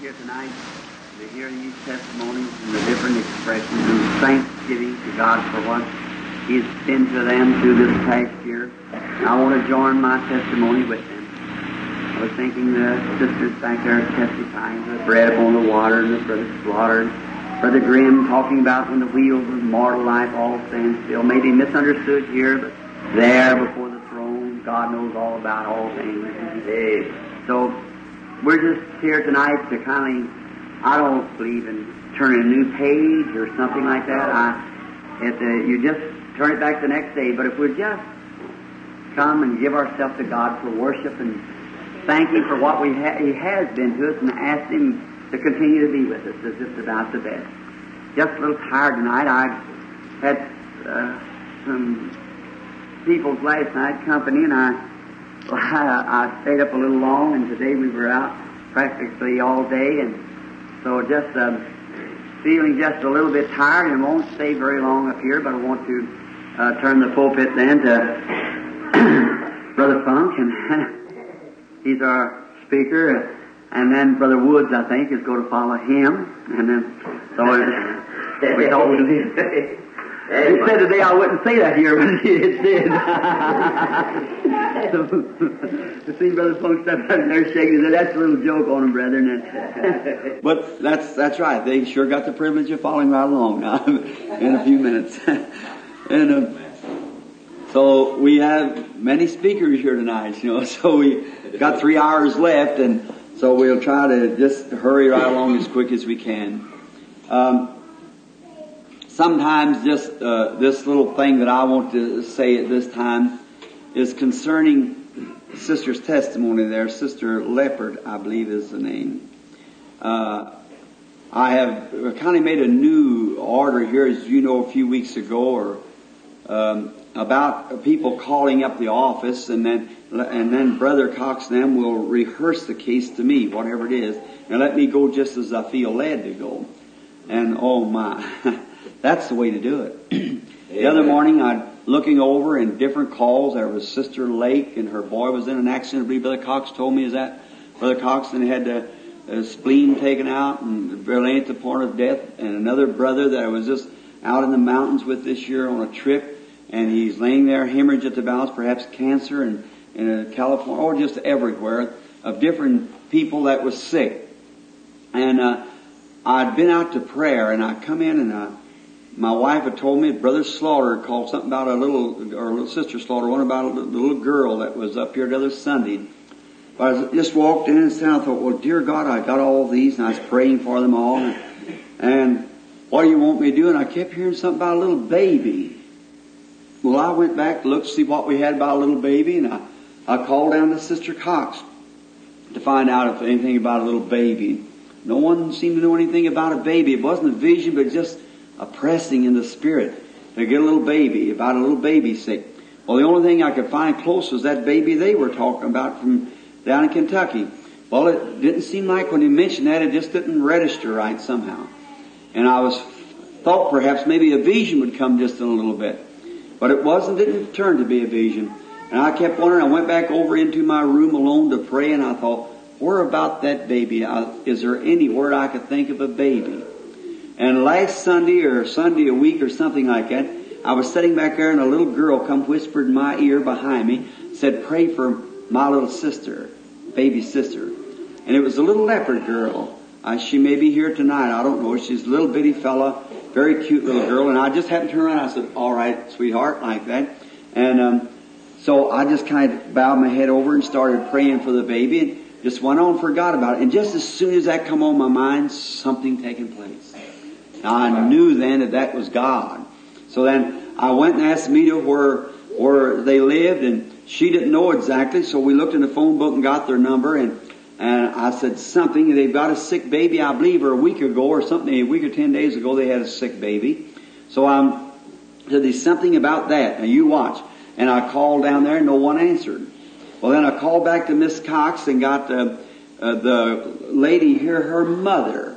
here tonight to hear these testimonies and the different expressions of thanksgiving to God for what He's been to them through this past year. And I want to join my testimony with them. I was thinking the sisters back there testifying the bread upon the water and the brother slaughtered. Brother Grimm talking about when the wheels of mortal life all stand still. Maybe misunderstood here, but there before the throne, God knows all about all things. So we're just here tonight to kind of, I don't believe in turning a new page or something like that. I, if the, you just turn it back the next day. But if we just come and give ourselves to God for worship and thank Him for what we ha- He has been to us and ask Him to continue to be with us is just about the best. Just a little tired tonight. I had uh, some people last night company and I I, I stayed up a little long, and today we were out practically all day, and so just uh, feeling just a little bit tired, and won't stay very long up here. But I want to uh, turn the pulpit then to Brother Funk, and he's our speaker, and then Brother Woods, I think, is going to follow him, and then so we thought we'd he said today I wouldn't say that here, but it did. so, see Brother Funk step out there shaking his head, that's a little joke on him, brethren. but that's that's right. They sure got the privilege of following right along now in a few minutes. and uh, so we have many speakers here tonight, you know. So we got three hours left, and so we'll try to just hurry right along as quick as we can. Um, sometimes just uh, this little thing that I want to say at this time is concerning sister's testimony there. Sister Leopard, I believe is the name. Uh, I have kind of made a new order here, as you know, a few weeks ago, or um, about people calling up the office, and then and then Brother Cox and them will rehearse the case to me, whatever it is, and let me go just as I feel led to go. And oh my. That's the way to do it. the other morning, I looking over in different calls. There was Sister Lake, and her boy was in an accident. I believe Brother Cox told me is that Brother Cox and had a, a spleen taken out and barely at the point of death. And another brother that I was just out in the mountains with this year on a trip, and he's laying there, hemorrhage at the bowels, perhaps cancer, and in California, or just everywhere, of different people that was sick. And uh, I'd been out to prayer, and I come in and I my wife had told me Brother Slaughter called something about a little, or little sister Slaughter, one about a little girl that was up here the other Sunday. But I just walked in and said, I thought, well, dear God, I got all these, and I was praying for them all. And, and what do you want me to do? And I kept hearing something about a little baby. Well, I went back to look to see what we had about a little baby, and I, I called down to Sister Cox to find out if anything about a little baby. No one seemed to know anything about a baby. It wasn't a vision, but just a pressing in the spirit to get a little baby, about a little baby sick. Well, the only thing I could find close was that baby they were talking about from down in Kentucky. Well, it didn't seem like when he mentioned that, it just didn't register right somehow. And I was thought perhaps maybe a vision would come just in a little bit. But it wasn't, didn't turn to be a vision. And I kept wondering, I went back over into my room alone to pray and I thought, where about that baby? Is there any word I could think of a baby? And last Sunday or Sunday a week or something like that, I was sitting back there and a little girl come whispered in my ear behind me, said, pray for my little sister, baby sister. And it was a little leopard girl. Uh, she may be here tonight. I don't know. She's a little bitty fella, very cute little girl. And I just happened to turn around. I said, all right, sweetheart, like that. And, um, so I just kind of bowed my head over and started praying for the baby and just went on, forgot about it. And just as soon as that come on my mind, something taking place. I knew then that that was God. So then I went and asked Meda where, where they lived and she didn't know exactly, so we looked in the phone book and got their number and, and I said something, they've got a sick baby, I believe, or a week ago or something, a week or ten days ago they had a sick baby. So I said, there's something about that. Now you watch. And I called down there and no one answered. Well then I called back to Miss Cox and got uh, uh, the lady here, her mother.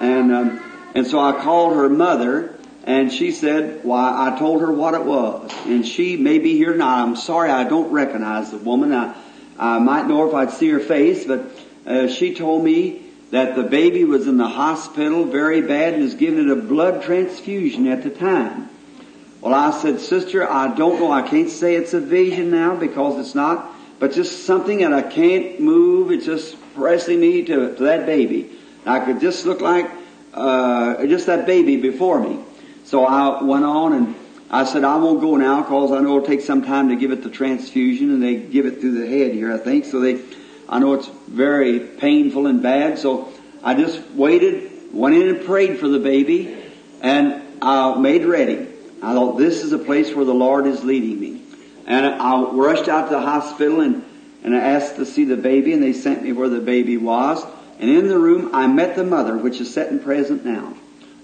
And um, and so I called her mother and she said, why, I told her what it was. And she may be here now. I'm sorry I don't recognize the woman. I, I might know if I'd see her face, but uh, she told me that the baby was in the hospital very bad and was given it a blood transfusion at the time. Well, I said, Sister, I don't know. I can't say it's a vision now because it's not, but just something that I can't move. It's just pressing me to, to that baby. I could just look like uh, just that baby before me. So I went on and I said, I won't go now because I know it'll take some time to give it the transfusion and they give it through the head here, I think. So they, I know it's very painful and bad. So I just waited, went in and prayed for the baby and I made ready. I thought this is a place where the Lord is leading me. And I rushed out to the hospital and, and I asked to see the baby and they sent me where the baby was. And in the room I met the mother, which is sitting present now.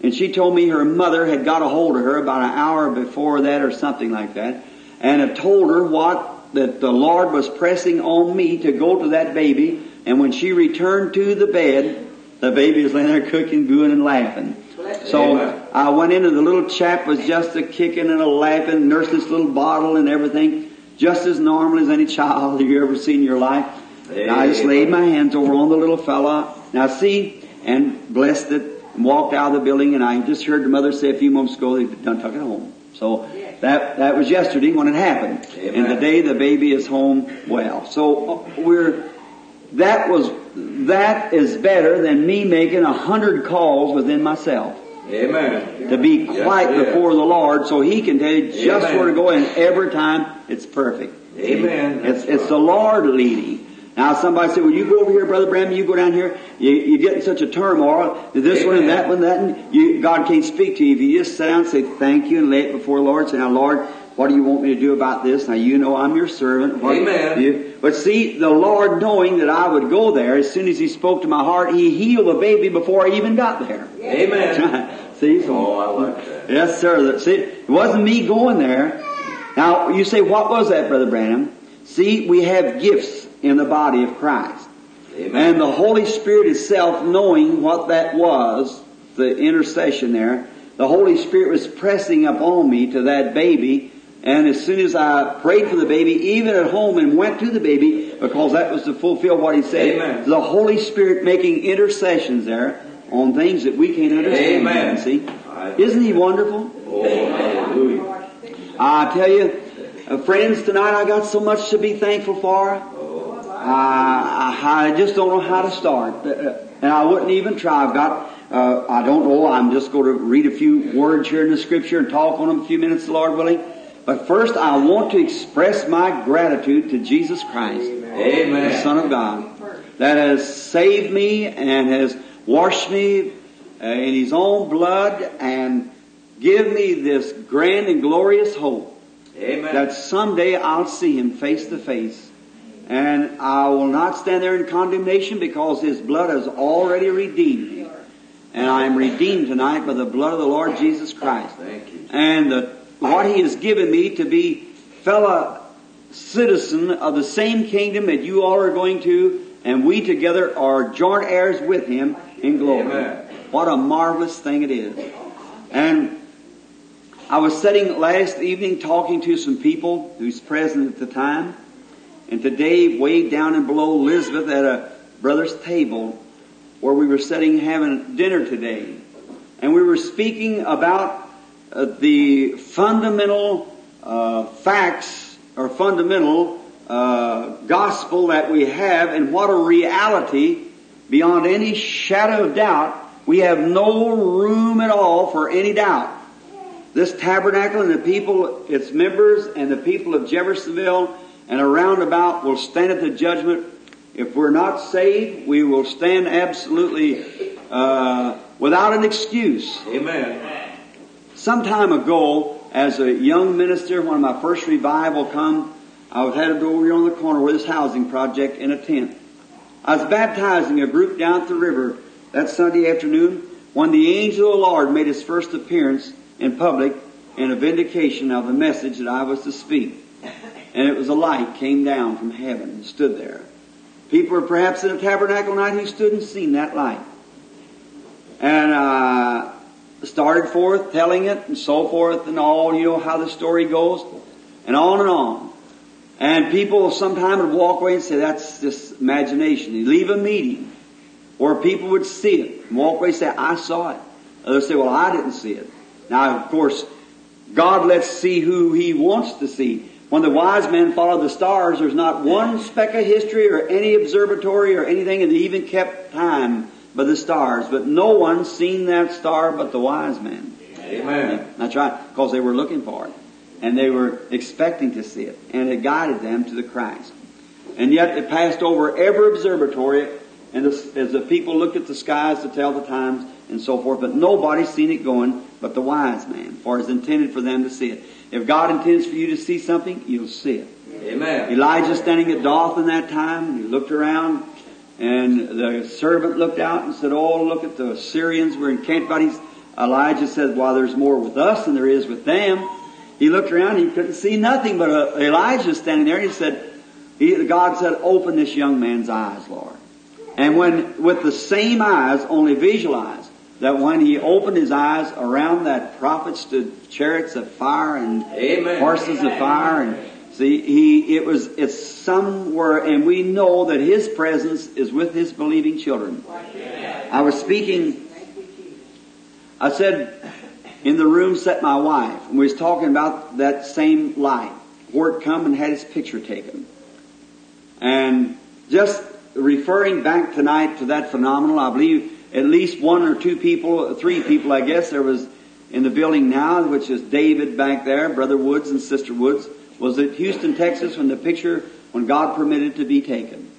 And she told me her mother had got a hold of her about an hour before that or something like that, and had told her what that the Lord was pressing on me to go to that baby. And when she returned to the bed, the baby was laying there cooking, gooing, and laughing. So I went in and the little chap was just a kicking and a laughing, nursed this little bottle and everything, just as normal as any child you ever seen in your life. And I just laid my hands over on the little fella. Now see, and blessed it and walked out of the building and I just heard the mother say a few moments ago they've done took it home. So that that was yesterday when it happened. Amen. And today the baby is home well. So we're that was that is better than me making a hundred calls within myself Amen. to be Yes, quiet is. before the Lord so He can tell you just Amen. where to go and every time it's perfect. Amen. It's, it's the Lord leading. Now somebody said, well you go over here, Brother Branham, you go down here, you, you get in such a turmoil, this one and that one, that and you, God can't speak to you. If you just sit down and say thank you and lay it before the Lord, say, now Lord, what do you want me to do about this? Now you know I'm your servant. What Amen. you- but see, the Lord knowing that I would go there, as soon as He spoke to my heart, He healed the baby before I even got there. Amen. see, so Oh, I like that. Yes, sir. See, it wasn't me going there. Now, you say, what was that, Brother Branham? See, we have gifts in the body of Christ. Amen. And the Holy Spirit itself, knowing what that was, the intercession there, the Holy Spirit was pressing upon me to that baby. And as soon as I prayed for the baby, even at home and went to the baby, because that was to fulfill what he said, Amen. the Holy Spirit making intercessions there on things that we can't understand. Amen. See? Isn't he wonderful? Oh, hallelujah. I tell you, uh, friends, tonight I got so much to be thankful for. I, I just don't know how to start, Uh, and I wouldn't even try. I've got, uh, I don't know. I'm just going to read a few words here in the Scripture and talk on them a few minutes, Lord willing. But first, I want to express my gratitude to Jesus Christ the Amen. Son of God, that has saved me and has washed me uh, in His own blood and give me this grand and glorious hope Amen. that someday I'll see Him face to face. And I will not stand there in condemnation because His blood has already redeemed me. And I am redeemed tonight by the blood of the Lord Jesus Christ Thank you. and the, what he has given me to be fellow citizen of the same kingdom that you all are going to, and we together are joint heirs with him in glory. Amen. What a marvelous thing it is. And I was sitting last evening talking to some people who's present at the time, and today way down and below Elizabeth at a brother's table where we were sitting having dinner today. And we were speaking about uh, the fundamental uh, facts or fundamental uh, gospel that we have and what a reality beyond any shadow of doubt. We have no room at all for any doubt. This tabernacle and the people, its members and the people of Jeffersonville and around about will stand at the judgment. If we're not saved, we will stand absolutely uh, without an excuse. Amen. Some time ago, as a young minister, when my first revival come, I was headed over here on the corner with this housing project in a tent. I was baptizing a group down at the river that Sunday afternoon when the angel of the Lord made his first appearance in public in a vindication of the message that I was to speak. And it was a light came down from heaven and stood there. People were perhaps in a tabernacle night who stood and seen that light. And uh, started forth telling it and so forth and all, you know how the story goes, and on and on. And people sometime would walk away and say, that's just imagination. They leave a meeting. where people would see it and walk away and say, I saw it. Others say, well, I didn't see it. Now, of course, God lets see who He wants to see. When the wise men followed the stars, there's not one speck of history or any observatory or anything, and they even kept time by the stars. But no one's seen that star but the wise men. Amen. That's right, because they were looking for it. And they were expecting to see it. And it guided them to the Christ. And yet it passed over every observatory, and as, as the people looked at the skies to tell the times and so forth, but nobody's seen it going but the wise man, for it's intended for them to see it. If God intends for you to see something, you'll see it. Amen. Elijah standing at Dothan that time, he looked around, and the servant looked out and said, Oh, look at the Syrians we're encamped about these. Elijah said, Well, there's more with us than there is with them. He looked around, he couldn't see nothing but uh, Elijah standing there, and he said, he, God said, Open this young man's eyes, Lord. And when, with the same eyes, only visualize, that when he opened his eyes around that prophet stood chariots of fire and Amen. horses of fire and see he it was it's somewhere and we know that his presence is with his believing children. I was speaking I said in the room sat my wife and we was talking about that same light where it come and had his picture taken. And just referring back tonight to that phenomenal, I believe at least one or two people, three people, I guess, there was in the building now, which is David back there, Brother Woods and Sister Woods, was at Houston, Texas when the picture, when God permitted to be taken.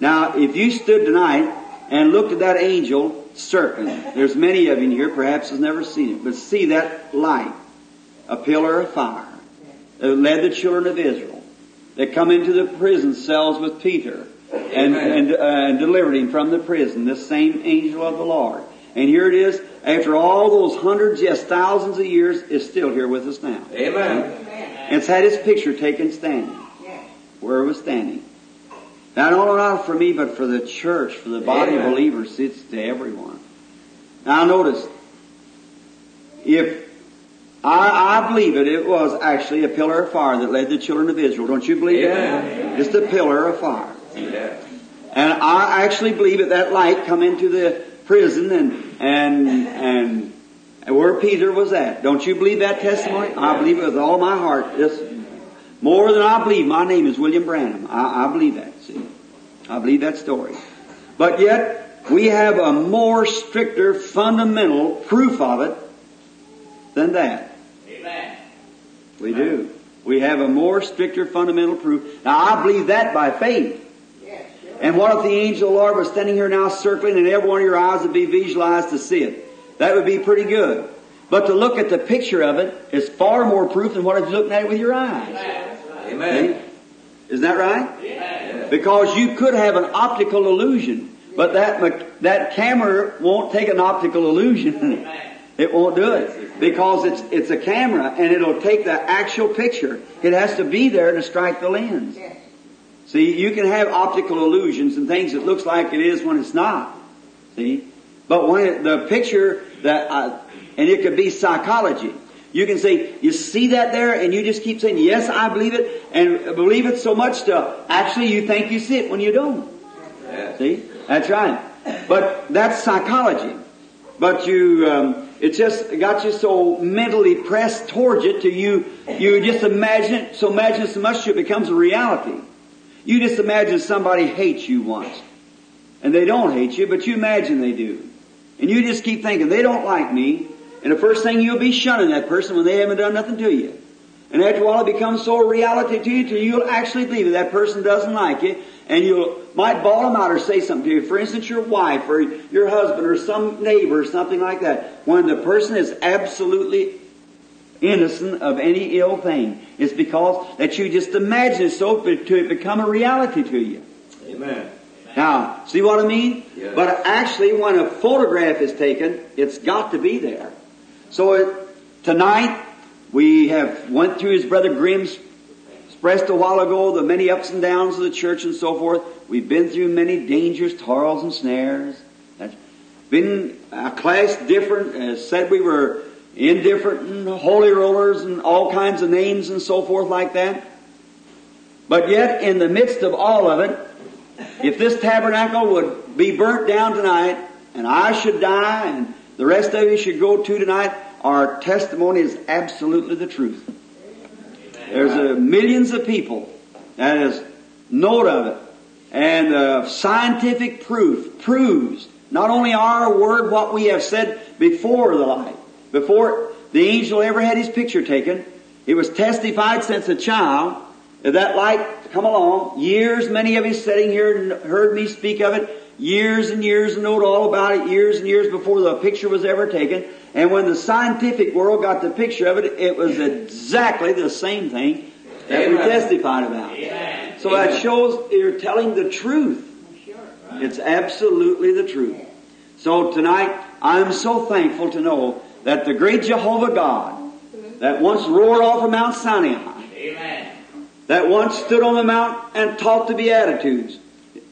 Now, if you stood tonight and looked at that angel circling, there's many of you here perhaps has never seen it, but see that light, a pillar of fire that led the children of Israel, that come into the prison cells with Peter, and, and, uh, and delivered him from the prison, this same angel of the Lord. And here it is, after all those hundreds, yes, thousands of years, is still here with us now. Amen. And it's had his picture taken standing, where it was standing. Now, not only for me, but for the church, for the body Amen. of believers, it's to everyone. Now, notice, if I, I believe it, it was actually a pillar of fire that led the children of Israel. Don't you believe Amen. it? It's the pillar of fire. And I actually believe that that light come into the prison and, and, and, where Peter was at. Don't you believe that testimony? I believe it with all my heart. It's more than I believe. My name is William Branham. I, I believe that, see. I believe that story. But yet, we have a more stricter fundamental proof of it than that. Amen. We do. We have a more stricter fundamental proof. Now I believe that by faith. And what if the angel of the Lord was standing here now circling and every one of your eyes would be visualized to see it? That would be pretty good. But to look at the picture of it is far more proof than what if you're looking at it with your eyes. Amen. Isn't that right? Because you could have an optical illusion, but that that camera won't take an optical illusion. it won't do it because it's it's a camera and it'll take the actual picture. It has to be there to strike the lens. See, you can have optical illusions and things that looks like it is when it's not. See, but when it, the picture that uh, and it could be psychology. You can say, you see that there, and you just keep saying, yes, I believe it, and believe it so much to actually you think you see it when you don't. See? That's right. But that's psychology. But you, um, it just got you so mentally pressed towards it to you, you just imagine it, so imagine it so much it becomes a reality. You just imagine somebody hates you once. And they don't hate you, but you imagine they do. And you just keep thinking, they don't like me. And the first thing you'll be shunning that person when they haven't done nothing to you. And after a while it becomes so a reality to you till you'll actually believe it. That person doesn't like you. And you might bawl them out or say something to you. For instance, your wife or your husband or some neighbor or something like that. When the person is absolutely innocent of any ill thing. It's because that you just imagine it so to it become a reality to you. Amen. Now, see what I mean? Yes. But actually, when a photograph is taken, it's got to be there. So it, tonight, we have went through his brother Grimm's expressed a while ago the many ups and downs of the church and so forth. We've been through many dangers, toils, and snares. That's been a class different. As said, we were indifferent and holy rollers and all kinds of names and so forth like that. But yet, in the midst of all of it, If this tabernacle would be burnt down tonight, and I should die, and the rest of you should go too tonight, our testimony is absolutely the truth. There's uh, millions of people that is note of it, and uh, scientific proof proves not only our word what we have said before the light, before the angel ever had his picture taken. It was testified since a child that that light come along. Years, many of you sitting here and heard me speak of it. Years and years and knowed all about it. Years and years before the picture was ever taken. And when the scientific world got the picture of it, it was exactly the same thing that we testified about. Amen. So that shows you're telling the truth. It's absolutely the truth. So tonight, I'm so thankful to know that the great Jehovah God, that once roared off of Mount Sinai, Amen. that once stood on the mount and taught the Beatitudes,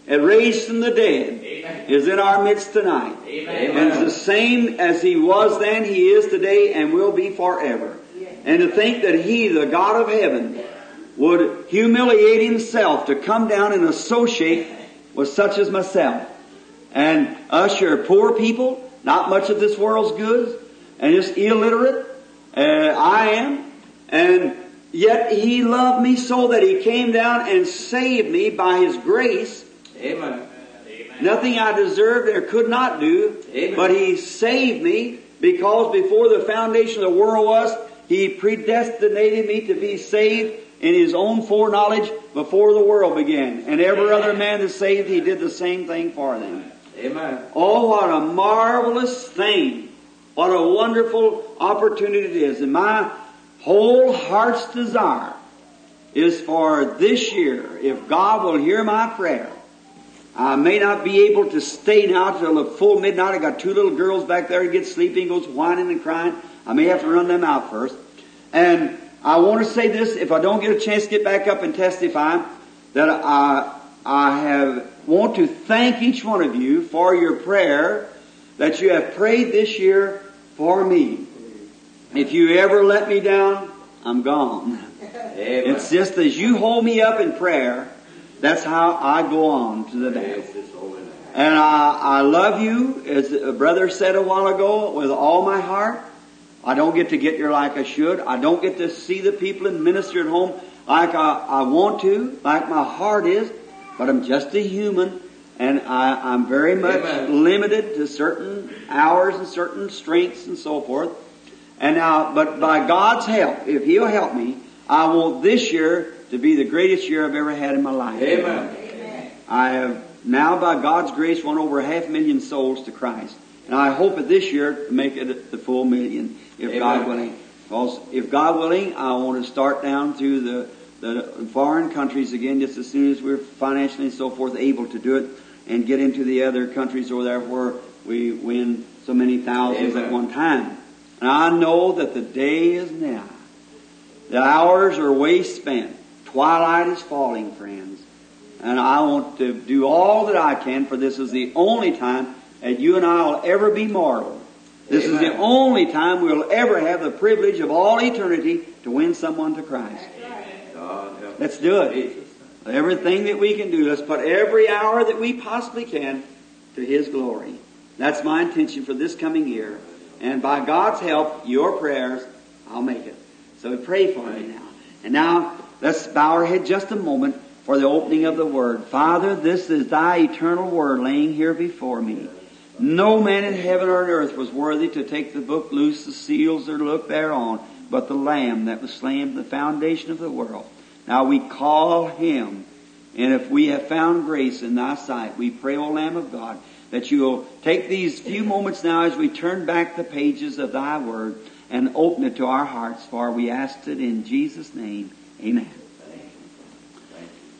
and raised from the dead, Amen. is in our midst tonight. Amen. And it's the same as He was then, He is today, and will be forever. And to think that He, the God of heaven, would humiliate Himself to come down and associate with such as myself. And usher poor people, not much of this world's goods, and just illiterate. Uh, I am. And yet He loved me so that He came down and saved me by His grace. Amen. Nothing I deserved or could not do, Amen. but He saved me because before the foundation of the world was, He predestinated me to be saved in His own foreknowledge before the world began. And every other man that saved, He did the same thing for them. Amen. Oh, what a marvelous thing. What a wonderful opportunity it is. And my whole heart's desire is for this year, if God will hear my prayer, I may not be able to stay now till the full midnight. I got two little girls back there who get sleepy and goes whining and crying. I may have to run them out first. And I want to say this, if I don't get a chance to get back up and testify, that I, I have, want to thank each one of you for your prayer that you have prayed this year for me. If you ever let me down, I'm gone. Amen. It's just as you hold me up in prayer, that's how I go on to the day. Praise His holy name. And I, I love you, as a brother said a while ago, with all my heart. I don't get to get here like I should. I don't get to see the people and minister at home like I, I want to, like my heart is. But I'm just a human, and I, I'm very much Amen. limited to certain hours and certain strengths and so forth. And now, but by God's help, if He'll help me, I want this year to be the greatest year I've ever had in my life. Amen. I have now, by God's grace, won over half a million souls to Christ. And I hope that this year to make it the full million, if Amen. God willing. Because if God willing, I want to start down through the, the foreign countries again just as soon as we're financially and so forth able to do it and get into the other countries over there where we win so many thousands at one time. And I know that the day is now. The hours are way spent. Twilight is falling, friends. And I want to do all that I can, for this is the only time that you and I will ever be mortal. This is the only time we'll ever have the privilege of all eternity to win someone to Christ. God Let's do it. Everything that we can do, let's put every hour that we possibly can to His glory. That's my intention for this coming year. And by God's help, your prayers, I'll make it. So we pray for me now. And now, let's bow our head just a moment for the opening of the Word. Father, this is Thy eternal Word laying here before me. No man in heaven or on earth was worthy to take the book, loose the seals, or look thereon, but the Lamb that was slain the foundation of the world. Now we call Him, and if we have found grace in Thy sight, we pray, O Lamb of God, that you will take these few moments now as we turn back the pages of Thy Word and open it to our hearts, for we ask it in Jesus' name. Amen.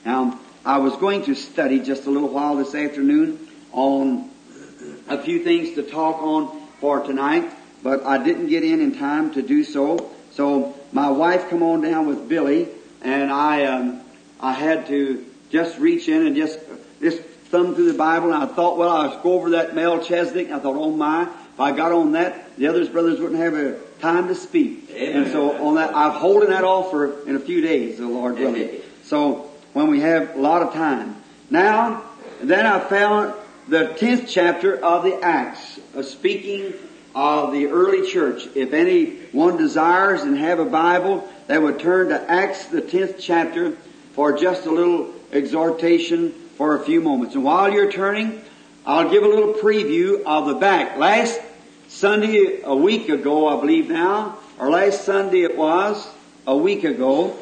Now, I was going to study just a little while this afternoon on a few things to talk on for tonight, but I didn't get in in time to do so. So my wife come on down with Billy, and I um, I had to just reach in and just just thumb through the Bible. And I thought, well, I'll go over that Melchizedek. And I thought, oh my, if I got on that, the others brothers wouldn't have a time to speak. Amen. And so on that, I'm holding that off for in a few days, the Lord willing. So when we have a lot of time. Now, then I found the 10th chapter of the Acts, of speaking of the early church. If anyone desires and have a Bible, that would turn to Acts, the 10th chapter, for just a little exhortation for a few moments. And while you're turning, I'll give a little preview of the back. Last Sunday, a week ago, I believe now, or last Sunday it was, a week ago,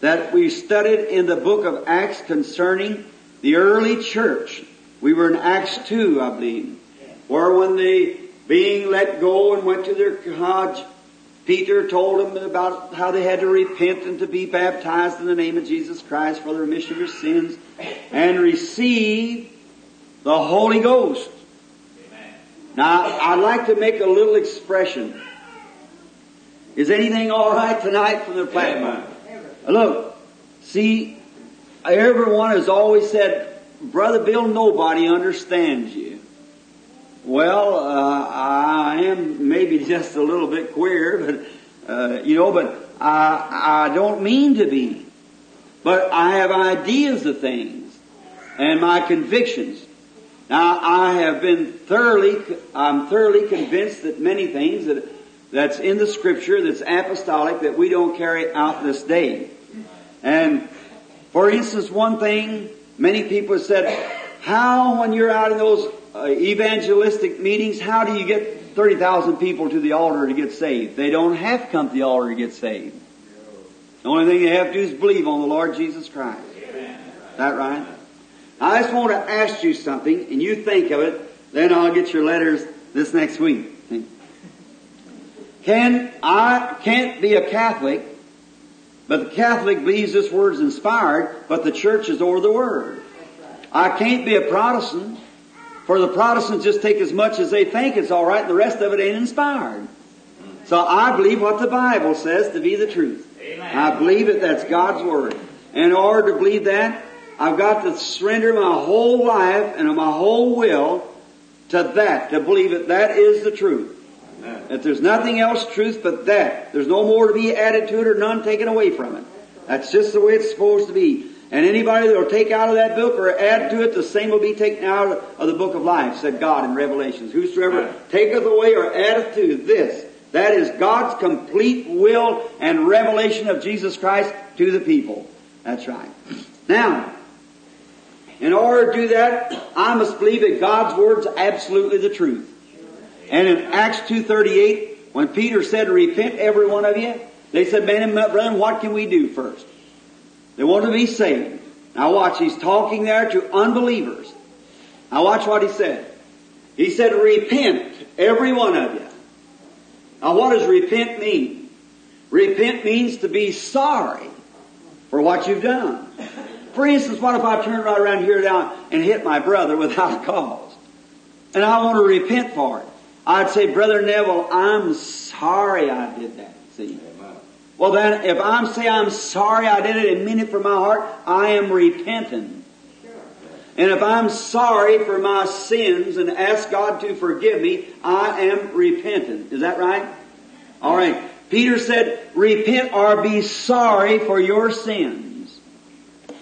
that we studied in the book of Acts concerning the early church. We were in Acts 2, I believe, where when they, being let go and went to their Peter told them about how they had to repent and to be baptized in the name of Jesus Christ for the remission of your sins and receive the Holy Ghost. Now, I'd like to make a little expression. Is anything all right tonight from the platform? Look, see, everyone has always said, Brother Bill, nobody understands you. Well, uh, I am maybe just a little bit queer, but, uh, you know, but I, I don't mean to be. But I have ideas of things and my convictions. Now, I have been thoroughly, I'm thoroughly convinced that many things that, that's in the scripture, that's apostolic, that we don't carry out this day. And, for instance, one thing, many people have said, how when you're out in those uh, evangelistic meetings, how do you get 30,000 people to the altar to get saved? They don't have to come to the altar to get saved. The only thing they have to do is believe on the Lord Jesus Christ. Is that right? I just want to ask you something, and you think of it, then I'll get your letters this next week. Can I can't be a Catholic, but the Catholic believes this word is inspired, but the church is over the word. I can't be a Protestant, for the Protestants just take as much as they think it's all right, and the rest of it ain't inspired. So I believe what the Bible says to be the truth. I believe it. that's God's word. And in order to believe that, I've got to surrender my whole life and my whole will to that, to believe that that is the truth. That there's nothing else truth but that. There's no more to be added to it or none taken away from it. That's just the way it's supposed to be. And anybody that will take out of that book or add to it, the same will be taken out of the book of life, said God in Revelations. Whosoever taketh away or addeth to this, that is God's complete will and revelation of Jesus Christ to the people. That's right. Now, in order to do that, I must believe that God's Word's absolutely the truth. And in Acts 2.38, when Peter said, repent every one of you, they said, man and brethren, what can we do first? They want to be saved. Now watch, he's talking there to unbelievers. Now watch what he said. He said, repent, every one of you. Now what does repent mean? Repent means to be sorry for what you've done. For instance, what if I turn right around here now and hit my brother without a cause? And I want to repent for it. I'd say, Brother Neville, I'm sorry I did that. See? Well then, if I'm say I'm sorry I did it and mean it from my heart, I am repenting. And if I'm sorry for my sins and ask God to forgive me, I am repenting. Is that right? Alright. Peter said, repent or be sorry for your sins.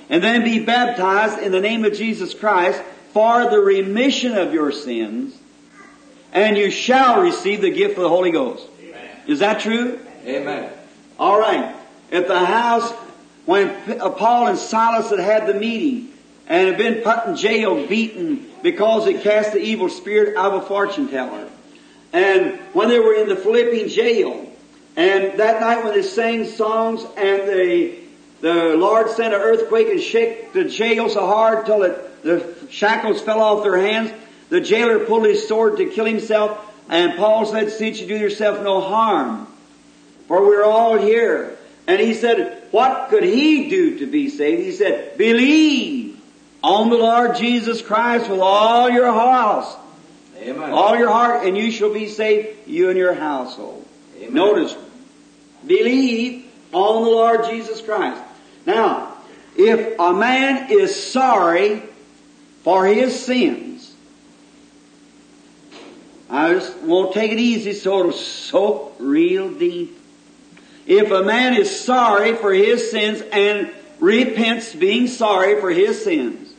And then be baptized in the name of Jesus Christ for the remission of your sins. And you shall receive the gift of the Holy Ghost. Is that true? Amen. All right. At the house, when uh, Paul and Silas had had the meeting and had been put in jail, beaten because it cast the evil spirit out of a fortune teller. And when they were in the Philippian jail, and that night when they sang songs and the, the Lord sent an earthquake and shook the jail so hard till it, the shackles fell off their hands, the jailer pulled his sword to kill himself, and Paul said, since you do yourself no harm. For we're all here. And he said, what could he do to be saved? He said, believe on the Lord Jesus Christ with all your house. Amen. All your heart, and you shall be saved, you and your household. Amen. Notice, believe on the Lord Jesus Christ. Now, if a man is sorry for his sins, I just won't take it easy so it'll soak real deep. If a man is sorry for his sins and repents being sorry for his sins,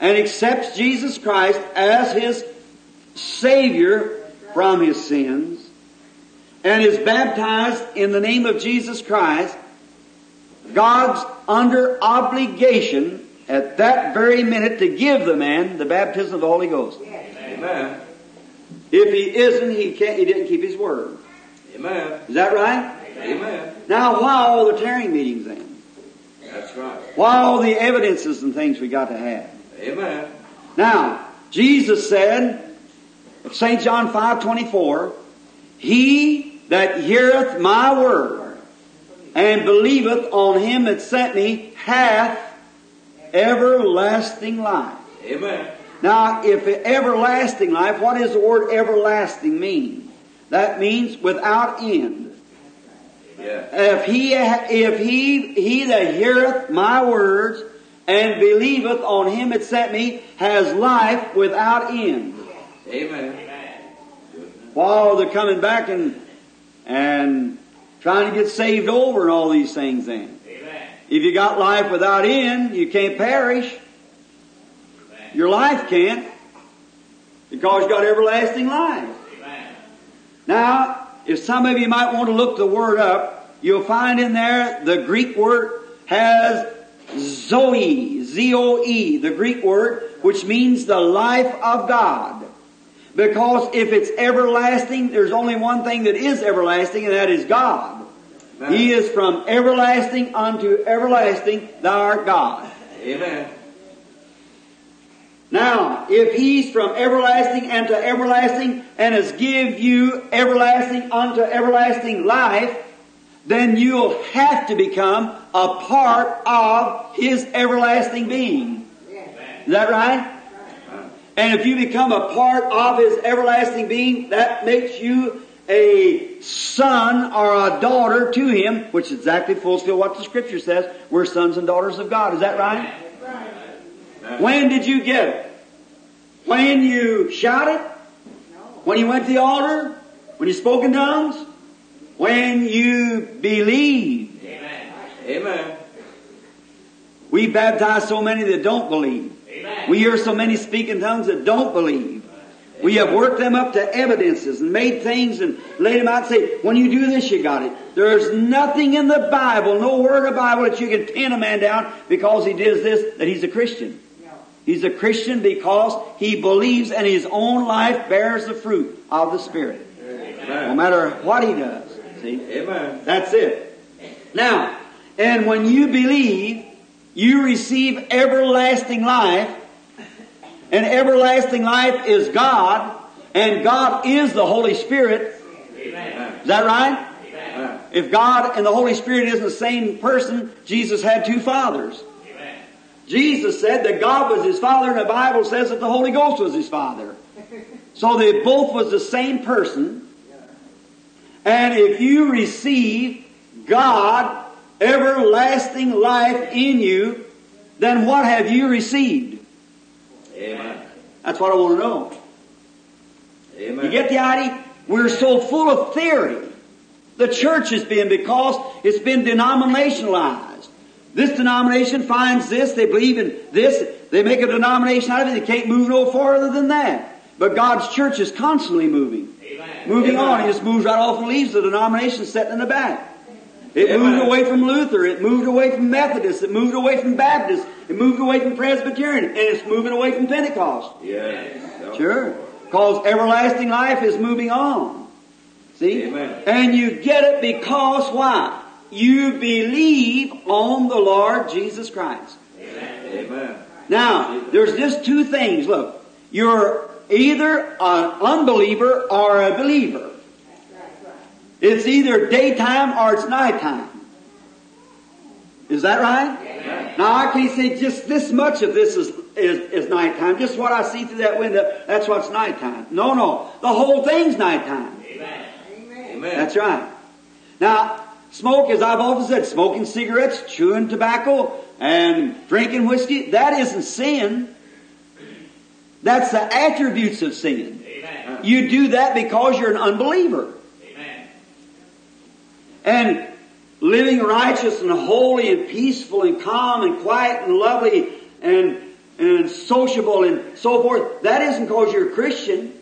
and accepts Jesus Christ as his Savior from his sins and is baptized in the name of Jesus Christ, God's under obligation at that very minute to give the man the baptism of the Holy Ghost. Amen. If he isn't, he can't, he didn't keep his word. Amen. Is that right? Amen. Now, why all the tearing meetings then? That's right. Why all the evidences and things we got to have? Amen. Now, Jesus said, St. John 5, 24, He that heareth my word and believeth on him that sent me hath everlasting life. Amen. Now, if everlasting life, what does the word everlasting mean? That means without end. Yeah. If he, if he, he that heareth my words and believeth on him that sent me has life without end. Amen. While they're coming back and, and trying to get saved over and all these things then. If you got life without end, you can't perish. Your life can't. Because you got everlasting life. Now, if some of you might want to look the word up, you'll find in there the Greek word has Zoe, Z-O-E, the Greek word, which means the life of God. Because if it's everlasting, there's only one thing that is everlasting, and that is God. Amen. He is from everlasting unto everlasting, thou art God. Amen. Now, if He's from everlasting unto everlasting and has give you everlasting unto everlasting life, then you'll have to become a part of His everlasting being. Is that right? And if you become a part of His everlasting being, that makes you a son or a daughter to Him, which exactly fulfills what the Scripture says. We're sons and daughters of God. Is that right? When did you get it? When you shouted? When you went to the altar? When you spoke in tongues? When you believed? Amen. Amen. We baptize so many that don't believe. We hear so many speak in tongues that don't believe. We have worked them up to evidences and made things and laid them out and say, when you do this, you got it. There's nothing in the Bible, no word of the Bible that you can pin a man down because he does this, that he's a Christian. He's a Christian because he believes and his own life bears the fruit of the Spirit. No matter what he does. See? Amen. That's it. Now, and when you believe, you receive everlasting life, and everlasting life is God, and God is the Holy Spirit. Is that right? Amen. If God and the Holy Spirit isn't the same person, Jesus had two fathers. Jesus said that God was his father, and the Bible says that the Holy Ghost was his father. So they both was the same person. And if you receive God, everlasting life in you, then what have you received? Amen. That's what I want to know. Amen. You get the idea? We're so full of theory. The church has been because it's been denominationalized. This denomination finds this, they believe in this, they make a denomination out of it, they can't move no farther than that. But God's church is constantly moving. Moving Amen. on, He just moves right off and leaves the denomination sitting in the back. It Amen. moved away from Luther, it moved away from Methodist, it moved away from Baptist, it moved away from Presbyterian, and it's moving away from Pentecost. Yes. Sure. Because everlasting life is moving on. See? Amen. And you get it because why? You believe on the Lord Jesus Christ. Amen. Now, there's just two things. Look, you're either an unbeliever or a believer. It's either daytime or it's nighttime. Is that right? Now I can't say just this much of this is, is, is nighttime. Just what I see through that window, that's what's nighttime. No, no. The whole thing's nighttime. Amen. Amen. That's right. Now, smoke, as I've often said, smoking cigarettes, chewing tobacco, and drinking whiskey, that isn't sin. That's the attributes of sin. You do that because you're an unbeliever. And living righteous and holy and peaceful and calm and quiet and lovely and, and sociable and so forth. That isn't because you're a Christian.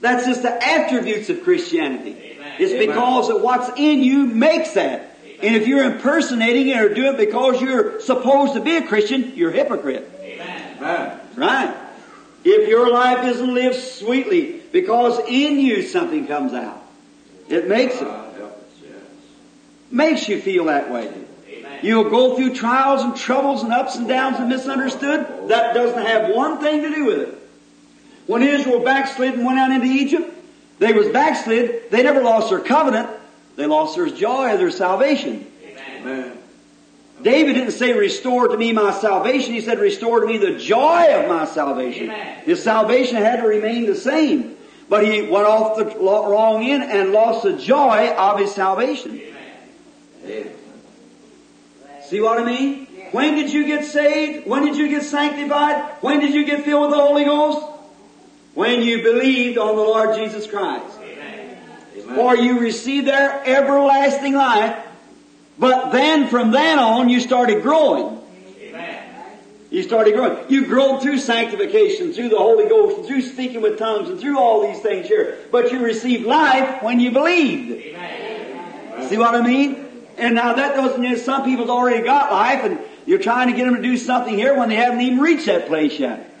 That's just the attributes of Christianity. It's because of what's in you makes that. And if you're impersonating it or do it because you're supposed to be a Christian, you're a hypocrite. Amen. Right? If your life isn't lived sweetly because in you something comes out, it makes it. God help us, yes. Makes you feel that way. You'll go through trials and troubles and ups and downs and misunderstood. That doesn't have one thing to do with it. When Israel backslid and went out into Egypt, they was backslid. They never lost their covenant. They lost their joy of their salvation. Amen. David didn't say, restore to me my salvation. He said, restore to me the joy of my salvation. His salvation had to remain the same. But he went off the wrong end and lost the joy of his salvation. Amen. See what I mean? When did you get saved? When did you get sanctified? When did you get filled with the Holy Ghost? When you believed on the Lord Jesus Christ. Amen. For you received their everlasting life. But then from then on you started growing. You started growing. You grew through sanctification, through the Holy Ghost, through speaking with tongues, and through all these things here. But you received life when you believed. See what I mean? And now that doesn't mean some people's already got life, and you're trying to get them to do something here when they haven't even reached that place yet.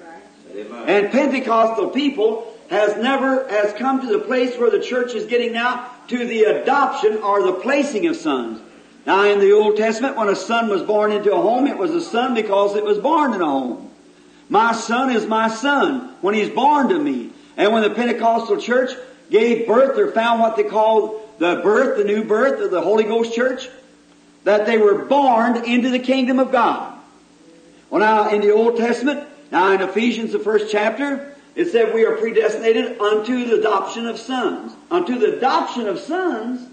And Pentecostal people has never, has come to the place where the church is getting now to the adoption or the placing of sons. Now in the Old Testament, when a son was born into a home, it was a son because it was born in a home. My son is my son when he's born to me. And when the Pentecostal church gave birth or found what they called the birth, the new birth of the Holy Ghost church, that they were born into the kingdom of God. Well now in the Old Testament, now in Ephesians the first chapter, it said we are predestinated unto the adoption of sons. Unto the adoption of sons.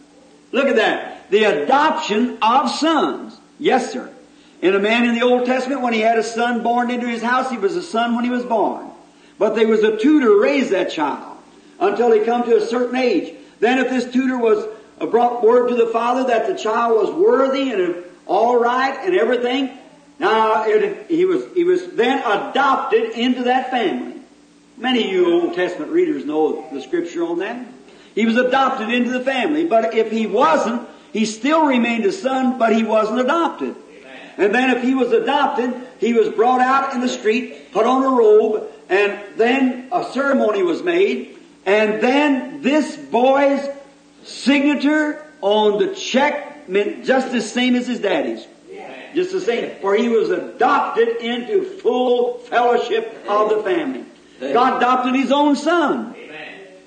Look at that. The adoption of sons. Yes, sir. And a man in the Old Testament, when he had a son born into his house, he was a son when he was born. But there was a tutor to raise that child until he come to a certain age. Then if this tutor was uh, brought word to the father that the child was worthy and all right and everything, now it, he was he was then adopted into that family. Many of you Old Testament readers know the scripture on that. He was adopted into the family, but if he wasn't, he still remained a son, but he wasn't adopted. And then if he was adopted, he was brought out in the street, put on a robe, and then a ceremony was made, and then this boy's signature on the check meant just the same as his daddy's. Just the same. For he was adopted into full fellowship of the family. God adopted his own son.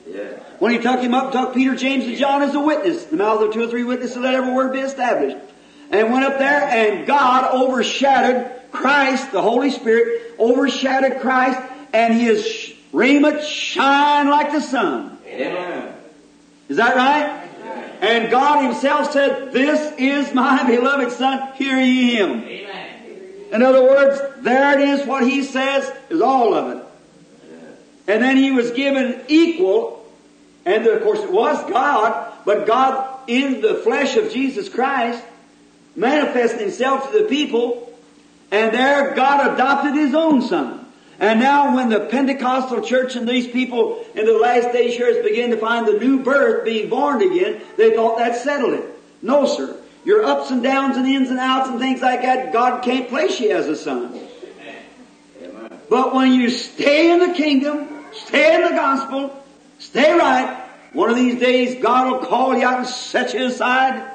Yeah. When he took him up, took Peter, James, and John as a witness. The mouth of two or three witnesses, let every word be established. And went up there, and God overshadowed Christ, the Holy Spirit, overshadowed Christ, and his raiment shined like the sun. Amen. Is that right? And God himself said, This is my beloved son, hear ye him. In other words, there it is, what he says is all of it. And then he was given equal, and of course it was God, but God in the flesh of Jesus Christ, manifested himself to the people, and there God adopted his own son. And now when the Pentecostal church and these people in the last days here begin to find the new birth being born again, they thought that settled it. No, sir. Your ups and downs and ins and outs and things like that, God can't place you as a son. But when you stay in the kingdom, stay in the gospel, stay right, one of these days God will call you out and set you aside,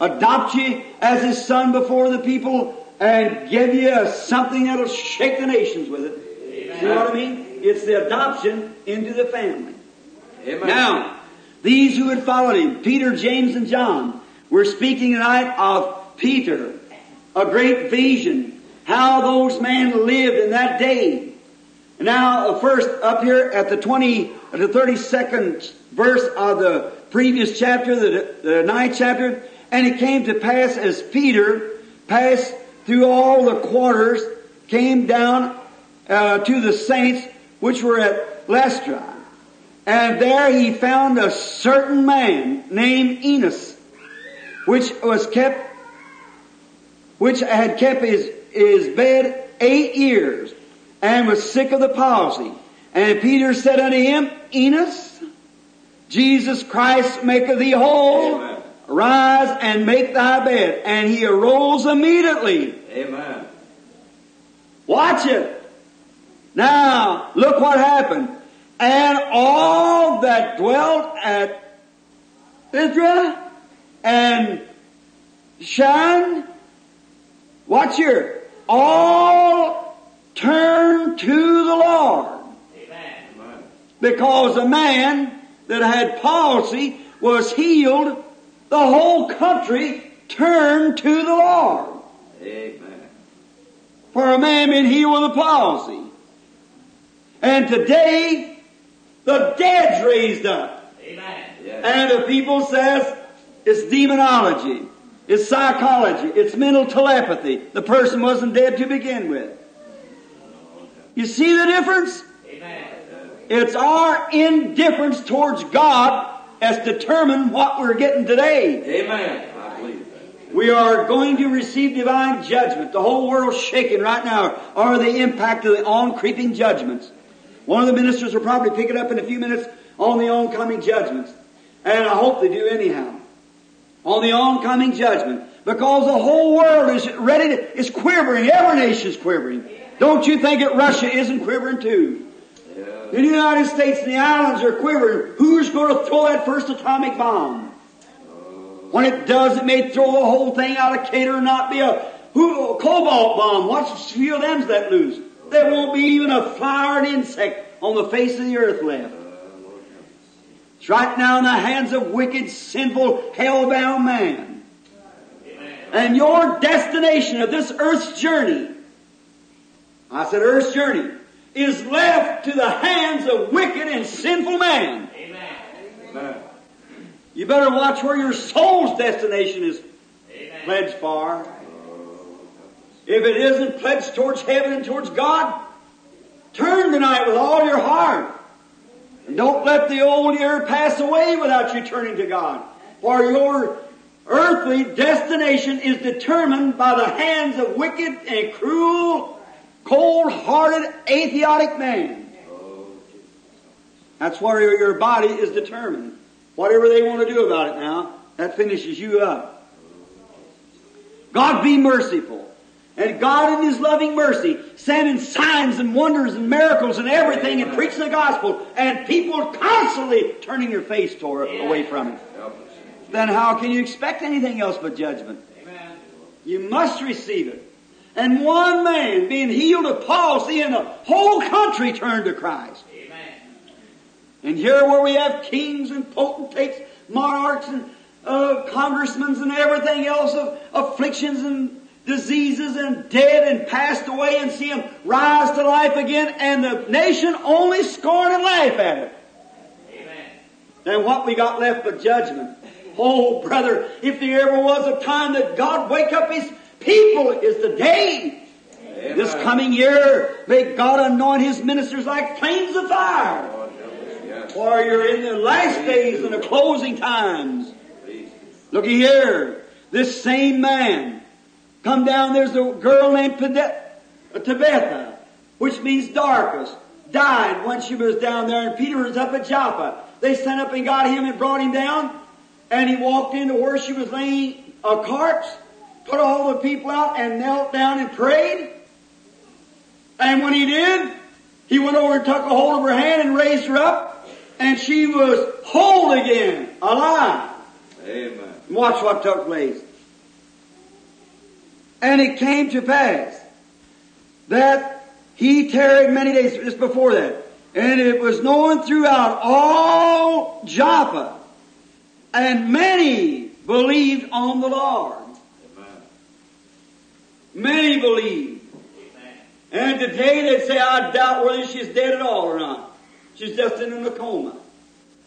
adopt you as His son before the people, and give you something that'll shake the nations with it. You know what I mean? It's the adoption into the family. Amen. Now, these who had followed him, Peter, James, and John, we're speaking tonight of Peter, a great vision, how those men lived in that day. Now, uh, first, up here at the 20, at the 32nd verse of the previous chapter, the, the ninth chapter, and it came to pass as Peter passed through all the quarters, came down uh, to the saints which were at Lystra. And there he found a certain man named Enos, which was kept, which had kept his, his bed eight years, and was sick of the palsy. And Peter said unto him, Enos, Jesus Christ maketh thee whole. Rise and make thy bed. And he arose immediately. Amen. Watch it. Now, look what happened. And all that dwelt at Israel and Sharon, watch here, all turned to the Lord. Amen. Because a man that had palsy was healed, the whole country turned to the Lord. Amen. For a man being healed with a palsy. And today, the dead's raised up. Yes. And the people says it's demonology, it's psychology, it's mental telepathy. The person wasn't dead to begin with. You see the difference? Amen. It's our indifference towards God has determined what we're getting today. Amen. I believe that. We are going to receive divine judgment. The whole world's shaking right now are the impact of the on-creeping judgments. One of the ministers will probably pick it up in a few minutes on the oncoming judgments. And I hope they do anyhow. On the oncoming judgment. Because the whole world is ready to, is quivering. Every nation is quivering. Don't you think that Russia isn't quivering too? The United States and the islands are quivering. Who's going to throw that first atomic bomb? When it does, it may throw the whole thing out of cater and not be a, who, cobalt bomb. What's a few of them's let loose? There won't be even a flowered insect on the face of the earth left. It's right now in the hands of wicked, sinful, hell-bound man. And your destination of this earth's journey, I said earth's journey, is left to the hands of wicked and sinful man. Amen. You better watch where your soul's destination is pledged for. If it isn't pledged towards heaven and towards God, turn tonight with all your heart. And don't let the old year pass away without you turning to God. For your earthly destination is determined by the hands of wicked and cruel, cold-hearted, atheistic man. That's where your, body is determined. Whatever they want to do about it now, that finishes you up. God be merciful. And God in His loving mercy, sending signs and wonders and miracles and everything and preaching the gospel, and people constantly turning their face toward, away from it. Then how can you expect anything else but judgment? You must receive it. And one man being healed of palsy and the whole country turned to Christ. And here where we have kings and potentates, monarchs and uh, congressmen and everything else of afflictions and diseases and dead and passed away and see them rise to life again and the nation only scorn and laugh at it. Then what we got left but judgment. Oh, brother, if there ever was a time that God wake up His people, is the day. Amen. This coming year, may God anoint His ministers like flames of fire. For you're in the last days and the closing times. Looky here. This same man. Come down, there's a girl named Tabitha, which means Dorcas. Died when she was down there and Peter was up at Joppa. They sent up and got him and brought him down and he walked into where she was laying uh, a corpse, put all the people out and knelt down and prayed. And when he did, he went over and took a hold of her hand and raised her up and she was whole again, alive. Amen. Watch what took place. And it came to pass that he tarried many days just before that. And it was known throughout all Joppa. And many believed on the Lord. Many believed. And today they'd say, I doubt whether she's dead at all or not. She's just in a coma.